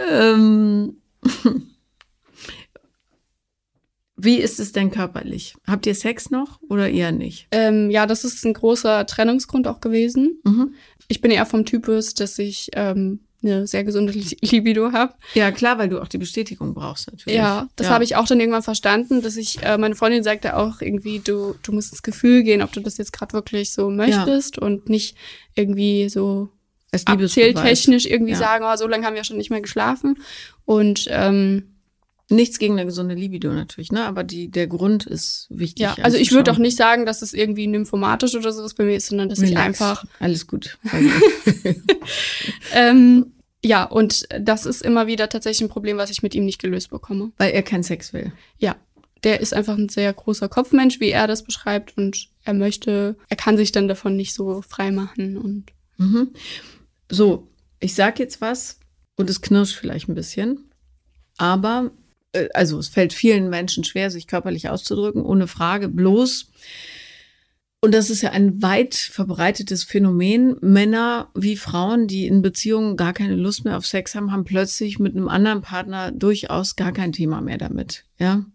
(laughs) ähm, (laughs) wie ist es denn körperlich? Habt ihr Sex noch oder eher nicht? Ähm, ja, das ist ein großer Trennungsgrund auch gewesen. Mhm. Ich bin eher vom Typus, dass ich ähm, eine sehr gesunde (laughs) Libido habe. Ja, klar, weil du auch die Bestätigung brauchst natürlich. Ja, das ja. habe ich auch dann irgendwann verstanden, dass ich, äh, meine Freundin sagte auch irgendwie, du, du musst ins Gefühl gehen, ob du das jetzt gerade wirklich so möchtest ja. und nicht irgendwie so abzähltechnisch irgendwie ja. sagen, oh, so lange haben wir schon nicht mehr geschlafen. Und ähm, Nichts gegen eine gesunde Libido natürlich, ne? Aber die, der Grund ist wichtig. Ja, also ich würde auch nicht sagen, dass es irgendwie nymphomatisch oder sowas bei mir ist, sondern dass Relax. ich einfach. Alles gut. (laughs) ähm, ja, und das ist immer wieder tatsächlich ein Problem, was ich mit ihm nicht gelöst bekomme. Weil er keinen Sex will. Ja. Der ist einfach ein sehr großer Kopfmensch, wie er das beschreibt, und er möchte, er kann sich dann davon nicht so frei machen und. Mhm. So, ich sag jetzt was und es knirscht vielleicht ein bisschen, aber äh, also es fällt vielen Menschen schwer, sich körperlich auszudrücken, ohne Frage. Bloß und das ist ja ein weit verbreitetes Phänomen. Männer wie Frauen, die in Beziehungen gar keine Lust mehr auf Sex haben, haben plötzlich mit einem anderen Partner durchaus gar kein Thema mehr damit. Ja.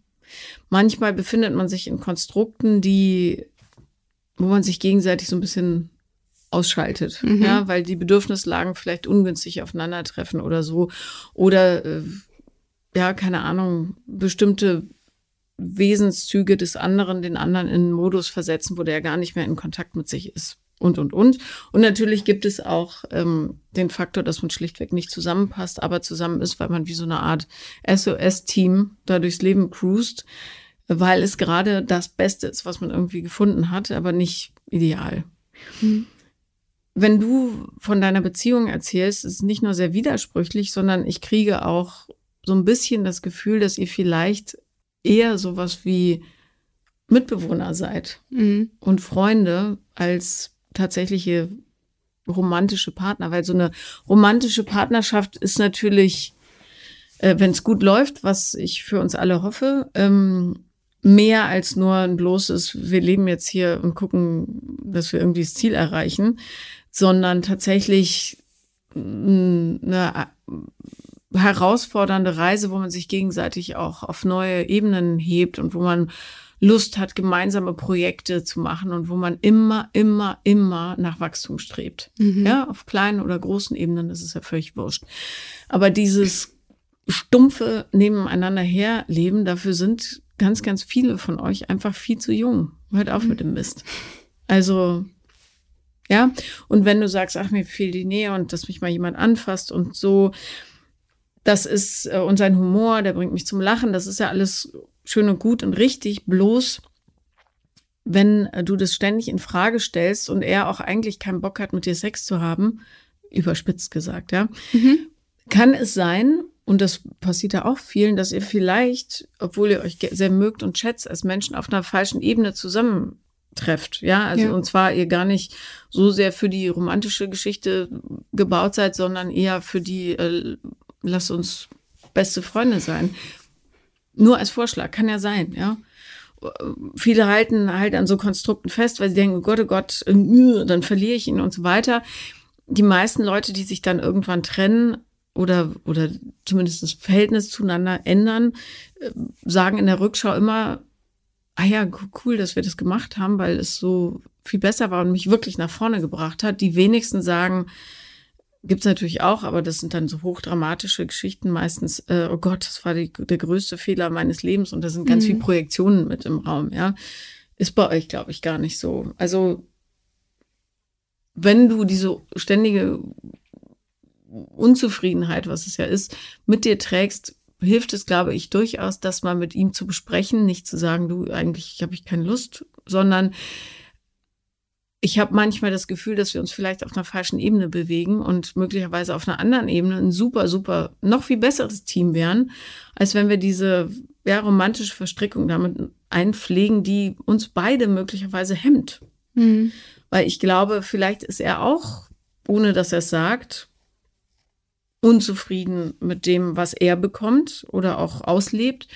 Manchmal befindet man sich in Konstrukten, die, wo man sich gegenseitig so ein bisschen ausschaltet, mhm. ja, weil die Bedürfnislagen vielleicht ungünstig aufeinandertreffen oder so. Oder, äh, ja, keine Ahnung, bestimmte Wesenszüge des anderen den anderen in einen Modus versetzen, wo der gar nicht mehr in Kontakt mit sich ist. Und, und, und. Und natürlich gibt es auch ähm, den Faktor, dass man schlichtweg nicht zusammenpasst, aber zusammen ist, weil man wie so eine Art SOS-Team da durchs Leben cruist, weil es gerade das Beste ist, was man irgendwie gefunden hat, aber nicht ideal. Mhm. Wenn du von deiner Beziehung erzählst, ist es nicht nur sehr widersprüchlich, sondern ich kriege auch so ein bisschen das Gefühl, dass ihr vielleicht eher sowas wie Mitbewohner seid mhm. und Freunde als tatsächliche romantische Partner, weil so eine romantische Partnerschaft ist natürlich, äh, wenn es gut läuft, was ich für uns alle hoffe, ähm, mehr als nur ein bloßes, wir leben jetzt hier und gucken, dass wir irgendwie das Ziel erreichen, sondern tatsächlich mm, eine herausfordernde Reise, wo man sich gegenseitig auch auf neue Ebenen hebt und wo man Lust hat, gemeinsame Projekte zu machen und wo man immer, immer, immer nach Wachstum strebt. Mhm. Ja, auf kleinen oder großen Ebenen ist es ja völlig wurscht. Aber dieses stumpfe nebeneinander herleben, dafür sind ganz, ganz viele von euch einfach viel zu jung. Hört auf mhm. mit dem Mist. Also, ja. Und wenn du sagst, ach, mir fehlt die Nähe und dass mich mal jemand anfasst und so, das ist, äh, und sein Humor, der bringt mich zum Lachen, das ist ja alles schön und gut und richtig, bloß wenn äh, du das ständig in Frage stellst und er auch eigentlich keinen Bock hat, mit dir Sex zu haben, überspitzt gesagt, ja, mhm. kann es sein, und das passiert ja auch vielen, dass ihr vielleicht, obwohl ihr euch sehr mögt und schätzt, als Menschen auf einer falschen Ebene zusammentrefft. Ja, also ja. und zwar ihr gar nicht so sehr für die romantische Geschichte gebaut seid, sondern eher für die äh, lass uns beste Freunde sein. Nur als Vorschlag, kann ja sein, ja. Viele halten halt an so Konstrukten fest, weil sie denken, oh Gott, oh Gott, dann verliere ich ihn und so weiter. Die meisten Leute, die sich dann irgendwann trennen oder, oder zumindest das Verhältnis zueinander ändern, äh, sagen in der Rückschau immer, ah ja, cool, dass wir das gemacht haben, weil es so viel besser war und mich wirklich nach vorne gebracht hat. Die wenigsten sagen, Gibt's natürlich auch, aber das sind dann so hochdramatische Geschichten meistens. Äh, oh Gott, das war die, der größte Fehler meines Lebens und da sind ganz mhm. viele Projektionen mit im Raum. Ja, ist bei euch glaube ich gar nicht so. Also wenn du diese ständige Unzufriedenheit, was es ja ist, mit dir trägst, hilft es, glaube ich, durchaus, das mal mit ihm zu besprechen, nicht zu sagen, du eigentlich habe ich keine Lust, sondern ich habe manchmal das Gefühl, dass wir uns vielleicht auf einer falschen Ebene bewegen und möglicherweise auf einer anderen Ebene ein super, super, noch viel besseres Team wären, als wenn wir diese ja, romantische Verstrickung damit einpflegen, die uns beide möglicherweise hemmt. Mhm. Weil ich glaube, vielleicht ist er auch, ohne dass er es sagt, unzufrieden mit dem, was er bekommt oder auch auslebt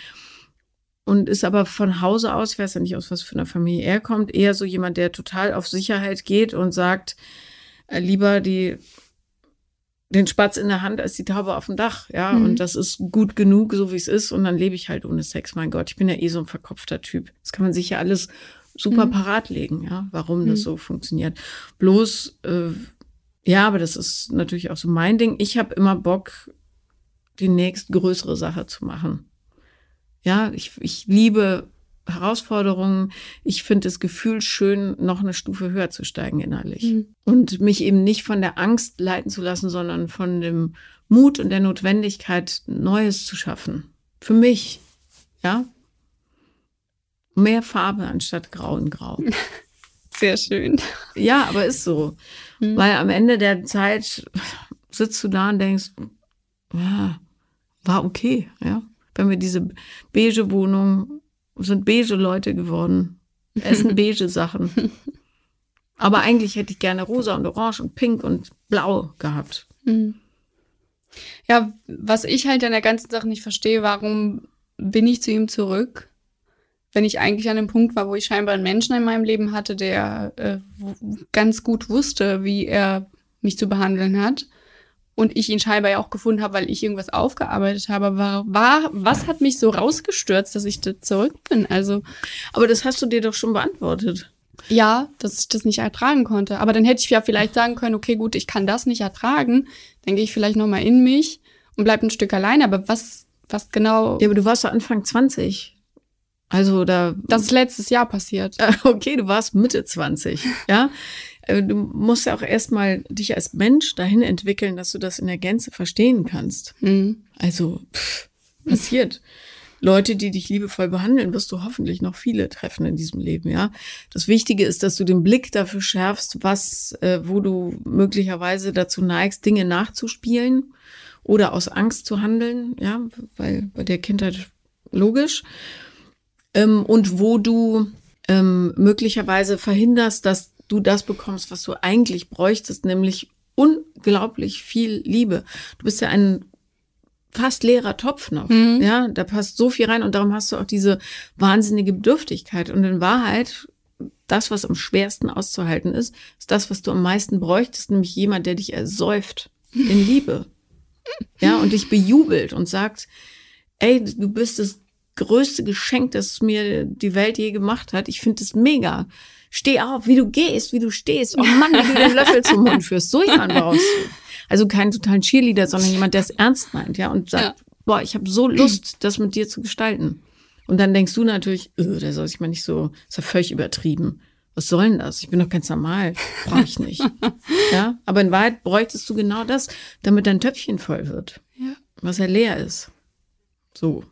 und ist aber von Hause aus, ich weiß ja nicht, aus was für einer Familie er kommt, eher so jemand, der total auf Sicherheit geht und sagt, äh, lieber die, den Spatz in der Hand als die Taube auf dem Dach, ja, mhm. und das ist gut genug, so wie es ist, und dann lebe ich halt ohne Sex, mein Gott, ich bin ja eh so ein verkopfter Typ. Das kann man sich ja alles super mhm. parat legen, ja, warum mhm. das so funktioniert. Bloß, äh, ja, aber das ist natürlich auch so mein Ding. Ich habe immer Bock, die nächstgrößere Sache zu machen. Ja, ich, ich liebe Herausforderungen. Ich finde das Gefühl schön, noch eine Stufe höher zu steigen innerlich. Mhm. Und mich eben nicht von der Angst leiten zu lassen, sondern von dem Mut und der Notwendigkeit, Neues zu schaffen. Für mich. Ja. Mehr Farbe anstatt grau und grau. (laughs) Sehr schön. Ja, aber ist so. Mhm. Weil am Ende der Zeit sitzt du da und denkst, ja, war okay, ja wenn wir diese beige Wohnung, sind beige Leute geworden, essen (laughs) beige Sachen. Aber eigentlich hätte ich gerne rosa und orange und pink und blau gehabt. Hm. Ja, was ich halt an der ganzen Sache nicht verstehe, warum bin ich zu ihm zurück, wenn ich eigentlich an dem Punkt war, wo ich scheinbar einen Menschen in meinem Leben hatte, der äh, ganz gut wusste, wie er mich zu behandeln hat und ich ihn scheinbar ja auch gefunden habe, weil ich irgendwas aufgearbeitet habe. War, war, was hat mich so rausgestürzt, dass ich da zurück bin? Also. Aber das hast du dir doch schon beantwortet. Ja, dass ich das nicht ertragen konnte. Aber dann hätte ich ja vielleicht sagen können, okay, gut, ich kann das nicht ertragen. Dann gehe ich vielleicht nochmal in mich und bleib ein Stück alleine. Aber was, was genau. Ja, aber du warst so Anfang 20. Also da. Das ist letztes Jahr passiert. (laughs) Okay, du warst Mitte 20. Ja. Äh, du musst ja auch erstmal dich als Mensch dahin entwickeln, dass du das in der Gänze verstehen kannst. Mhm. Also pff, passiert. Leute, die dich liebevoll behandeln, wirst du hoffentlich noch viele treffen in diesem Leben, ja. Das Wichtige ist, dass du den Blick dafür schärfst, was, äh, wo du möglicherweise dazu neigst, Dinge nachzuspielen oder aus Angst zu handeln, ja, weil bei der Kindheit logisch. Ähm, und wo du ähm, möglicherweise verhinderst, dass du das bekommst, was du eigentlich bräuchtest, nämlich unglaublich viel Liebe. Du bist ja ein fast leerer Topf noch. Mhm. Ja, da passt so viel rein und darum hast du auch diese wahnsinnige Bedürftigkeit. Und in Wahrheit, das, was am schwersten auszuhalten ist, ist das, was du am meisten bräuchtest, nämlich jemand, der dich ersäuft in Liebe. Ja, und dich bejubelt und sagt, ey, du bist das größte Geschenk, das mir die Welt je gemacht hat. Ich finde es mega steh auf, wie du gehst, wie du stehst. Oh Mann, wie du den Löffel zum Mund führst. So jemand brauchst du. Also keinen totalen Cheerleader, sondern jemand, der es ernst meint, ja, und sagt, ja. boah, ich habe so Lust, das mit dir zu gestalten. Und dann denkst du natürlich, öh, der soll sich mal nicht so, ist ja völlig übertrieben. Was soll denn das? Ich bin doch ganz normal. Brauche ich nicht. (laughs) ja, aber in Wahrheit bräuchtest du genau das, damit dein Töpfchen voll wird. Ja. Was ja leer ist. So.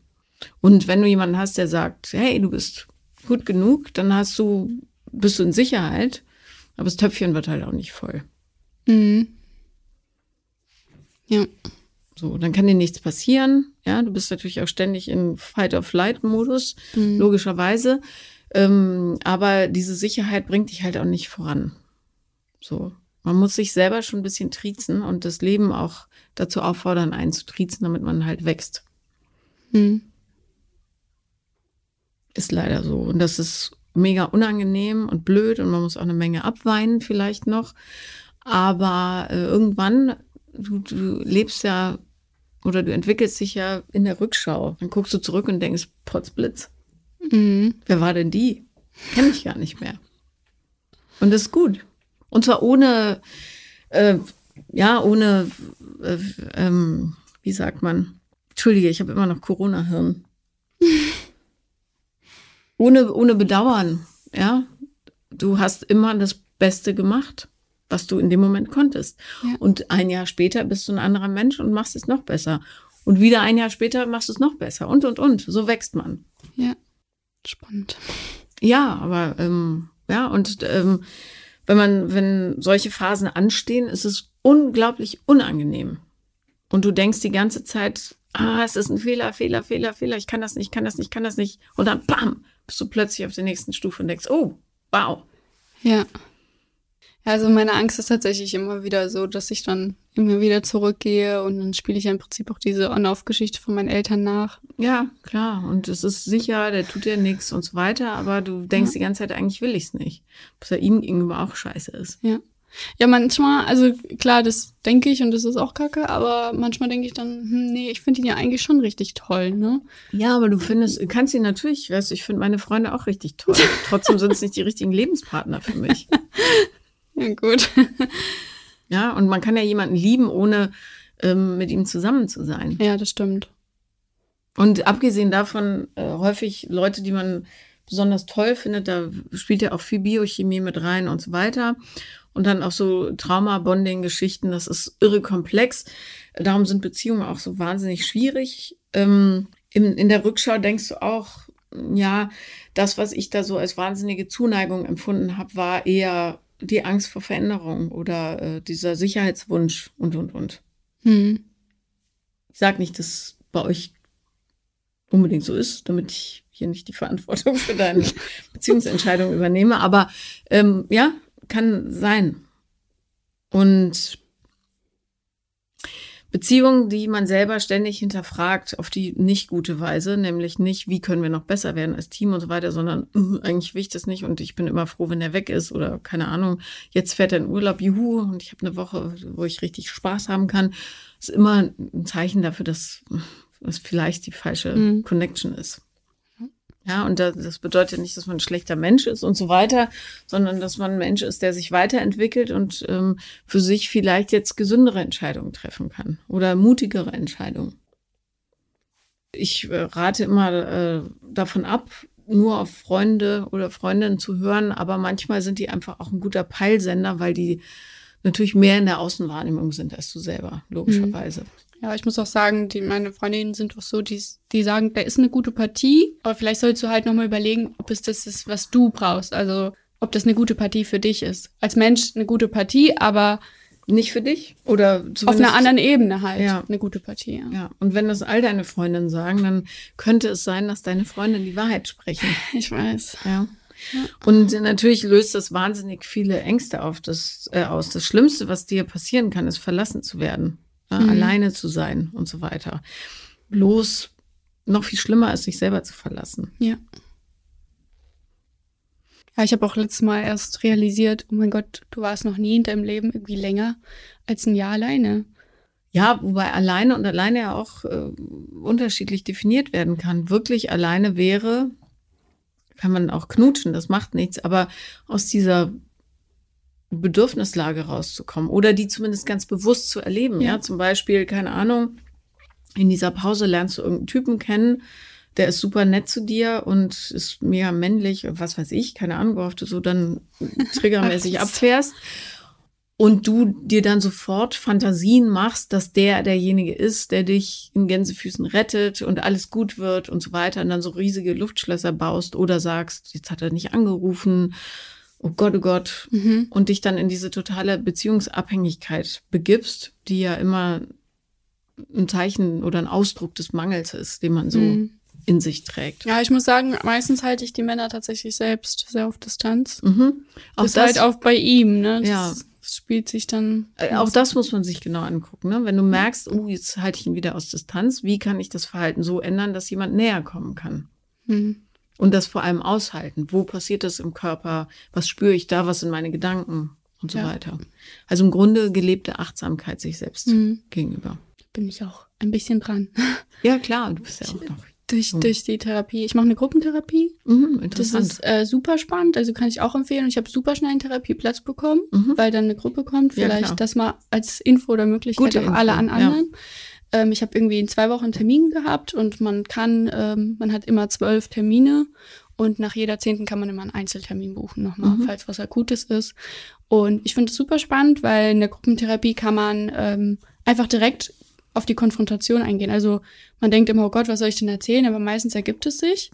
Und wenn du jemanden hast, der sagt, hey, du bist gut genug, dann hast du bist du in Sicherheit, aber das Töpfchen wird halt auch nicht voll. Mhm. Ja. So, dann kann dir nichts passieren. Ja, du bist natürlich auch ständig in Fight-of-Flight-Modus, mhm. logischerweise. Ähm, aber diese Sicherheit bringt dich halt auch nicht voran. So. Man muss sich selber schon ein bisschen triezen und das Leben auch dazu auffordern, einen zu triezen, damit man halt wächst. Hm. Ist leider so. Und das ist mega unangenehm und blöd und man muss auch eine Menge abweinen vielleicht noch. Aber äh, irgendwann, du, du lebst ja oder du entwickelst dich ja in der Rückschau. Dann guckst du zurück und denkst, Potzblitz. Mhm. Wer war denn die? Kenn ich gar nicht mehr. Und das ist gut. Und zwar ohne, äh, ja, ohne, äh, ähm, wie sagt man? Entschuldige, ich habe immer noch Corona-Hirn. (laughs) ohne, ohne Bedauern, ja. Du hast immer das Beste gemacht, was du in dem Moment konntest. Ja. Und ein Jahr später bist du ein anderer Mensch und machst es noch besser. Und wieder ein Jahr später machst du es noch besser. Und, und, und. So wächst man. Ja. Spannend. Ja, aber ähm, ja, und ähm, wenn man, wenn solche Phasen anstehen, ist es unglaublich unangenehm. Und du denkst die ganze Zeit, ah, es ist ein Fehler, Fehler, Fehler, Fehler, ich kann das nicht, kann das nicht, kann das nicht. Und dann bam, bist du plötzlich auf der nächsten Stufe und denkst, oh, wow. Ja. Also meine Angst ist tatsächlich immer wieder so, dass ich dann immer wieder zurückgehe und dann spiele ich ja im Prinzip auch diese On-Off-Geschichte von meinen Eltern nach. Ja, klar. Und es ist sicher, der tut ja nichts und so weiter, aber du denkst Ja. die ganze Zeit, eigentlich will ich es nicht. Was ja ihm gegenüber auch scheiße ist. Ja. Ja, manchmal, also klar, das denke ich und das ist auch kacke, aber manchmal denke ich dann, hm, nee, ich finde ihn ja eigentlich schon richtig toll, ne? Ja, aber du findest, kannst ihn natürlich, weißt du, ich finde meine Freunde auch richtig toll. (laughs) Trotzdem sind es nicht die richtigen Lebenspartner für mich. (laughs) Ja, gut. Ja, und man kann ja jemanden lieben, ohne ähm, mit ihm zusammen zu sein. ja, das stimmt. Und abgesehen davon, äh, häufig Leute, die man besonders toll findet, da spielt ja auch viel Biochemie mit rein und so weiter. Und dann auch so Trauma-Bonding-Geschichten, das ist irre komplex. Darum sind Beziehungen auch so wahnsinnig schwierig. Ähm, in, in der Rückschau denkst du auch, ja, das, was ich da so als wahnsinnige Zuneigung empfunden habe, war eher die Angst vor Veränderung oder äh, dieser Sicherheitswunsch und, und, und. Hm. Ich sage nicht, dass bei euch unbedingt so ist, damit ich hier nicht die Verantwortung für deine (laughs) Beziehungsentscheidung übernehme, aber ähm, ja, kann sein. Und Beziehungen, die man selber ständig hinterfragt, auf die nicht gute Weise, nämlich nicht, wie können wir noch besser werden als Team und so weiter, sondern "Uh, eigentlich will ich das nicht und ich bin immer froh, wenn er weg ist oder keine Ahnung, jetzt fährt er in Urlaub, juhu, und ich habe eine Woche, wo ich richtig Spaß haben kann, ist immer ein Zeichen dafür, dass das vielleicht die falsche Mhm. Connection ist. Ja, und das, bedeutet nicht, dass man ein schlechter Mensch ist und so weiter, sondern dass man ein Mensch ist, der sich weiterentwickelt und ähm, für sich vielleicht jetzt gesündere Entscheidungen treffen kann oder mutigere Entscheidungen. Ich äh, rate immer äh, davon ab, nur auf Freunde oder Freundinnen zu hören, aber manchmal sind die einfach auch ein guter Peilsender, weil die natürlich mehr in der Außenwahrnehmung sind als du selber, logischerweise. Ja, ich muss auch sagen, die, meine Freundinnen sind auch so, die, die sagen, da ist eine gute Partie, aber vielleicht sollst du halt nochmal überlegen, ob es das ist, was du brauchst. Also, ob das eine gute Partie für dich ist. Als Mensch eine gute Partie, aber Nicht für dich? Oder auf einer anderen Ebene halt Ja. eine gute Partie. Ja. Ja, und wenn das all deine Freundinnen sagen, dann könnte es sein, dass deine Freundinnen die Wahrheit sprechen. (laughs) Ich weiß. Ja. Und natürlich löst das wahnsinnig viele Ängste auf das, äh, aus. Das Schlimmste, was dir passieren kann, ist verlassen zu werden, ja, Mhm. alleine zu sein und so weiter. Bloß noch viel schlimmer ist, sich selber zu verlassen. Ja. Ja, ich habe auch letztes Mal erst realisiert, oh mein Gott, du warst noch nie in deinem Leben irgendwie länger als ein Jahr alleine. Ja, wobei alleine und alleine ja auch äh, unterschiedlich definiert werden kann. Wirklich alleine wäre, kann man auch knutschen, das macht nichts, aber aus dieser Bedürfnislage rauszukommen oder die zumindest ganz bewusst zu erleben. Ja, Ja. zum Beispiel, keine Ahnung, in dieser Pause lernst du irgendeinen Typen kennen, der ist super nett zu dir und ist mega männlich, was weiß ich, keine Ahnung, worauf du so dann (laughs) triggermäßig abfährst. Und du dir dann sofort Fantasien machst, dass der derjenige ist, der dich in Gänsefüßen rettet und alles gut wird und so weiter. Und dann so riesige Luftschlösser baust oder sagst, jetzt hat er nicht angerufen. Oh Gott, oh Gott. Mhm. Und dich dann in diese totale Beziehungsabhängigkeit begibst, die ja immer ein Zeichen oder ein Ausdruck des Mangels ist, den man so Mhm. in sich trägt. Ja, ich muss sagen, meistens halte ich die Männer tatsächlich selbst sehr auf Distanz. Mhm. Auch das ist das, halt auch bei ihm, ne? Das ja, spielt sich dann. Äh, auch das muss man sich genau angucken. Ne? Wenn du merkst, oh, jetzt halte ich ihn wieder aus Distanz, wie kann ich das Verhalten so ändern, dass jemand näher kommen kann? Mhm. Und das vor allem aushalten. Wo passiert das im Körper? Was spüre ich da? Was sind meine Gedanken? Und so Ja. weiter. Also im Grunde gelebte Achtsamkeit sich selbst Mhm. gegenüber. Bin ich auch ein bisschen dran. (laughs) Ja, klar, du bist ja auch noch. durch, durch die Therapie. Ich mache eine Gruppentherapie. Mhm, Das ist äh, super spannend, also kann ich auch empfehlen. Und ich habe super schnell einen Therapieplatz bekommen, Mhm. weil dann eine Gruppe kommt. Ja, Vielleicht klar. das mal als Info oder Möglichkeit Gute auch alle Info, an ja. Ähm, ich habe irgendwie in zwei Wochen einen Termin gehabt und man kann, ähm, man hat immer zwölf Termine und nach jeder zehnten kann man immer einen Einzeltermin buchen nochmal, Mhm. falls was Akutes ist. Und ich finde es super spannend, weil in der Gruppentherapie kann man ähm, einfach direkt auf die Konfrontation eingehen. Also man denkt immer, oh Gott, was soll ich denn erzählen? Aber meistens ergibt es sich.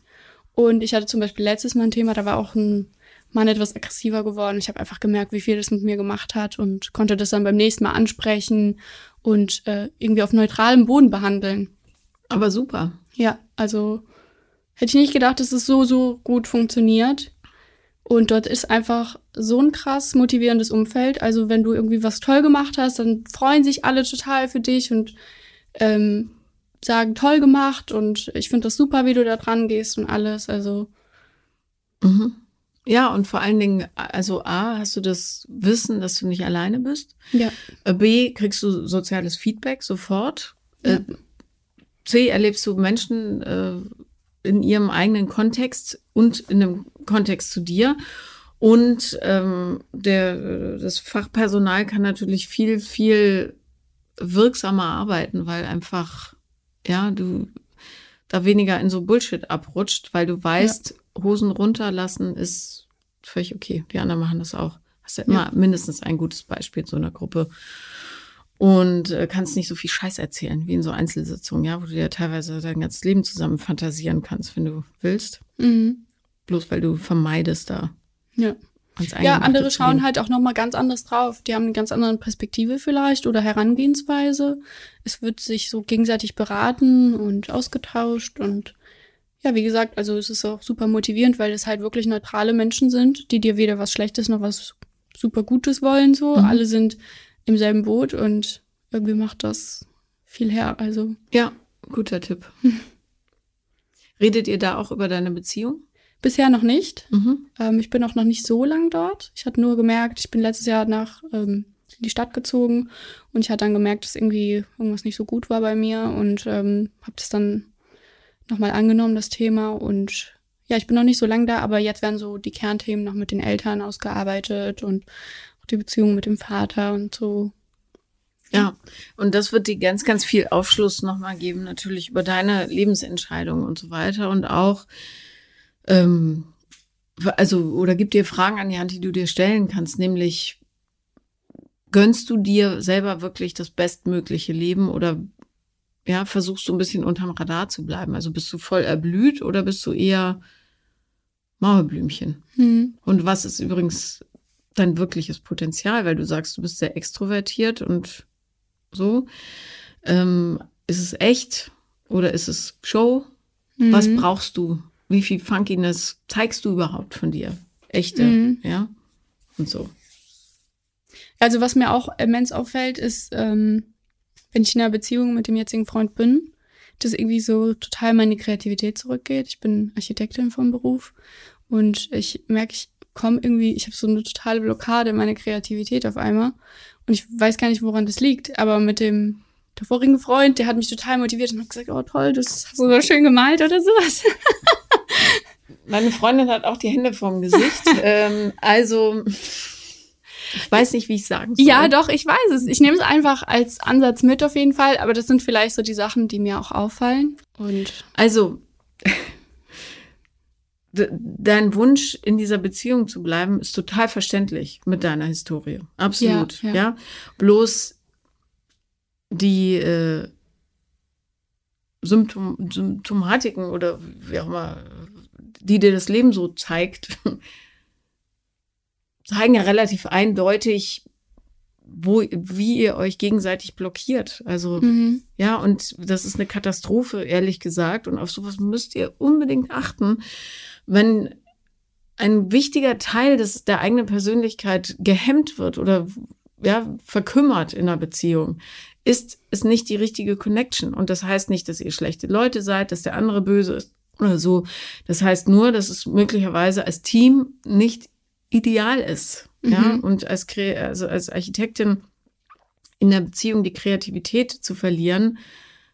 Und ich hatte zum Beispiel letztes Mal ein Thema, da war auch ein Mann etwas aggressiver geworden. Ich habe einfach gemerkt, wie viel das mit mir gemacht hat und konnte das dann beim nächsten Mal ansprechen und äh, irgendwie auf neutralem Boden behandeln. Aber super. Ja, also hätte ich nicht gedacht, dass es so, so gut funktioniert. Und dort ist einfach so ein krass motivierendes Umfeld. Also wenn du irgendwie was toll gemacht hast, dann freuen sich alle total für dich und ähm, sagen, toll gemacht und ich finde das super, wie du da dran gehst und alles. Also Mhm. Ja, und vor allen Dingen, also A, hast du das Wissen, dass du nicht alleine bist. ja. Äh, B, kriegst du soziales Feedback sofort. Ja. Äh, C, erlebst du Menschen äh, in ihrem eigenen Kontext und in einem Kontext zu dir. Und ähm, der, das Fachpersonal kann natürlich viel, viel wirksamer arbeiten, weil einfach, ja, du da weniger in so Bullshit abrutscht, weil du weißt, Hosen runterlassen ist völlig okay. Die anderen machen das auch. Hast ja immer Ja. mindestens ein gutes Beispiel in so einer Gruppe. Und äh, kannst nicht so viel Scheiß erzählen wie in so Einzelsitzungen, ja, wo du dir teilweise dein ganzes Leben zusammen fantasieren kannst, wenn du willst. Mhm. Bloß weil du vermeidest, da Ja. Ja, andere schauen halt auch nochmal ganz anders drauf. Die haben eine ganz andere Perspektive vielleicht oder Herangehensweise. Es wird sich so gegenseitig beraten und ausgetauscht und ja, wie gesagt, also es ist auch super motivierend, weil es halt wirklich neutrale Menschen sind, die dir weder was Schlechtes noch was super Gutes wollen, so. Mhm. Alle sind im selben Boot und irgendwie macht das viel her. Also, Ja, guter Tipp. (laughs) Redet ihr da auch über deine Beziehung? bisher noch nicht. Mhm. Ähm, ich bin auch noch nicht so lang dort. Ich hatte nur gemerkt, ich bin letztes Jahr nach ähm, in die Stadt gezogen und ich hatte dann gemerkt, dass irgendwie irgendwas nicht so gut war bei mir und ähm, habe das dann nochmal angenommen, das Thema. Und ja, ich bin noch nicht so lang da, aber jetzt werden so die Kernthemen noch mit den Eltern ausgearbeitet und auch die Beziehung mit dem Vater und so. Ja, und das wird dir ganz, ganz viel Aufschluss nochmal geben, natürlich über deine Lebensentscheidungen und so weiter und auch, ähm, also, oder gibt dir Fragen an die Hand, die du dir stellen kannst, nämlich, gönnst du dir selber wirklich das bestmögliche Leben oder ja, versuchst du ein bisschen unterm Radar zu bleiben? Also bist du voll erblüht oder bist du eher Mauerblümchen? Hm. Und was ist übrigens dein wirkliches Potenzial, weil du sagst, du bist sehr extrovertiert und so. Ähm, ist es echt oder ist es Show? Was Mhm. brauchst du? Wie viel Funkiness zeigst du überhaupt von dir? Echte, Mhm. ja? Und so. Also was mir auch immens auffällt, ist, ähm, wenn ich in einer Beziehung mit dem jetzigen Freund bin, dass irgendwie so total meine Kreativität zurückgeht. Ich bin Architektin vom Beruf und ich merke, ich komme irgendwie, ich habe so eine totale Blockade in meiner Kreativität auf einmal und ich weiß gar nicht, woran das liegt, aber mit dem der vorigen Freund, der hat mich total motiviert und hat gesagt, oh toll, das hast du so schön gemalt oder sowas. Meine Freundin hat auch die Hände vorm Gesicht. (laughs) ähm, also, ich weiß nicht, wie ich sagen soll. Ja, doch, ich weiß es. Ich nehme es einfach als Ansatz mit auf jeden Fall, aber das sind vielleicht so die Sachen, die mir auch auffallen. Und Also, (laughs) de- dein Wunsch, in dieser Beziehung zu bleiben, ist total verständlich mit deiner Historie. Absolut. Ja, Ja. ja. Bloß die äh, Symptom Symptomatiken oder wie auch immer, die dir das Leben so zeigt, (laughs) zeigen ja relativ eindeutig, wo, wie ihr euch gegenseitig blockiert. Also, mhm. ja, und das ist eine Katastrophe, ehrlich gesagt. Und auf sowas müsst ihr unbedingt achten, wenn ein wichtiger Teil des, der eigenen Persönlichkeit gehemmt wird oder ja, verkümmert in einer Beziehung, ist es nicht die richtige Connection. Und das heißt nicht, dass ihr schlechte Leute seid, dass der andere böse ist oder so. Das heißt nur, dass es möglicherweise als Team nicht ideal ist. Mhm. Ja, und als, also als Architektin in der Beziehung die Kreativität zu verlieren,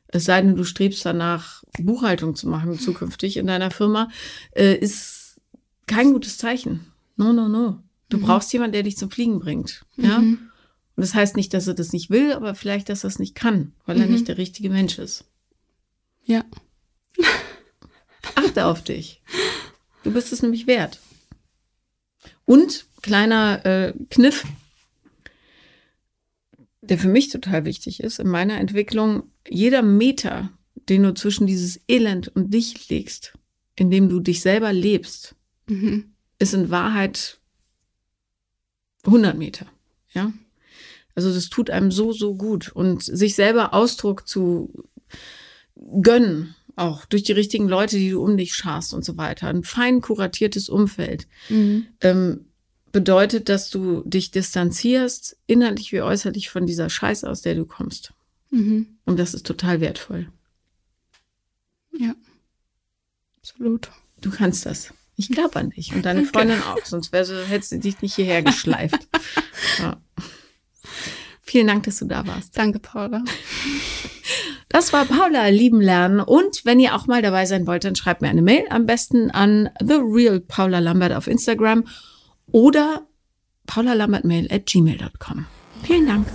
es sei denn, du strebst danach, Buchhaltung zu machen zukünftig in deiner Firma, äh, ist kein gutes Zeichen. No, no, no. Du mhm. brauchst jemanden, der dich zum Fliegen bringt. Ja. Mhm. Und das heißt nicht, dass er das nicht will, aber vielleicht, dass er es nicht kann, weil er mhm. nicht der richtige Mensch ist. Ja. Achte auf dich. Du bist es nämlich wert. Und kleiner äh, Kniff, der für mich total wichtig ist in meiner Entwicklung, jeder Meter, den du zwischen dieses Elend und dich legst, in dem du dich selber lebst, mhm. ist in Wahrheit 100 Meter. Ja. Also das tut einem so, so gut. Und sich selber Ausdruck zu gönnen, auch durch die richtigen Leute, die du um dich scharst und so weiter. Ein fein kuratiertes Umfeld. Mhm. Ähm, bedeutet, dass du dich distanzierst, innerlich wie äußerlich, von dieser Scheiße, aus der du kommst. Mhm. Und das ist total wertvoll. Ja, absolut. Du kannst das. Ich glaube an dich und deine Freundin okay. auch, sonst wär, hättest du dich nicht hierher geschleift. (laughs) ja. Vielen Dank, dass du da warst. Danke, Paula. Das war Paula lieben lernen. Und wenn ihr auch mal dabei sein wollt, dann schreibt mir eine Mail. Am besten an The Real Paula Lambert auf Instagram oder paulalambertmail at gmail.com. Vielen Dank.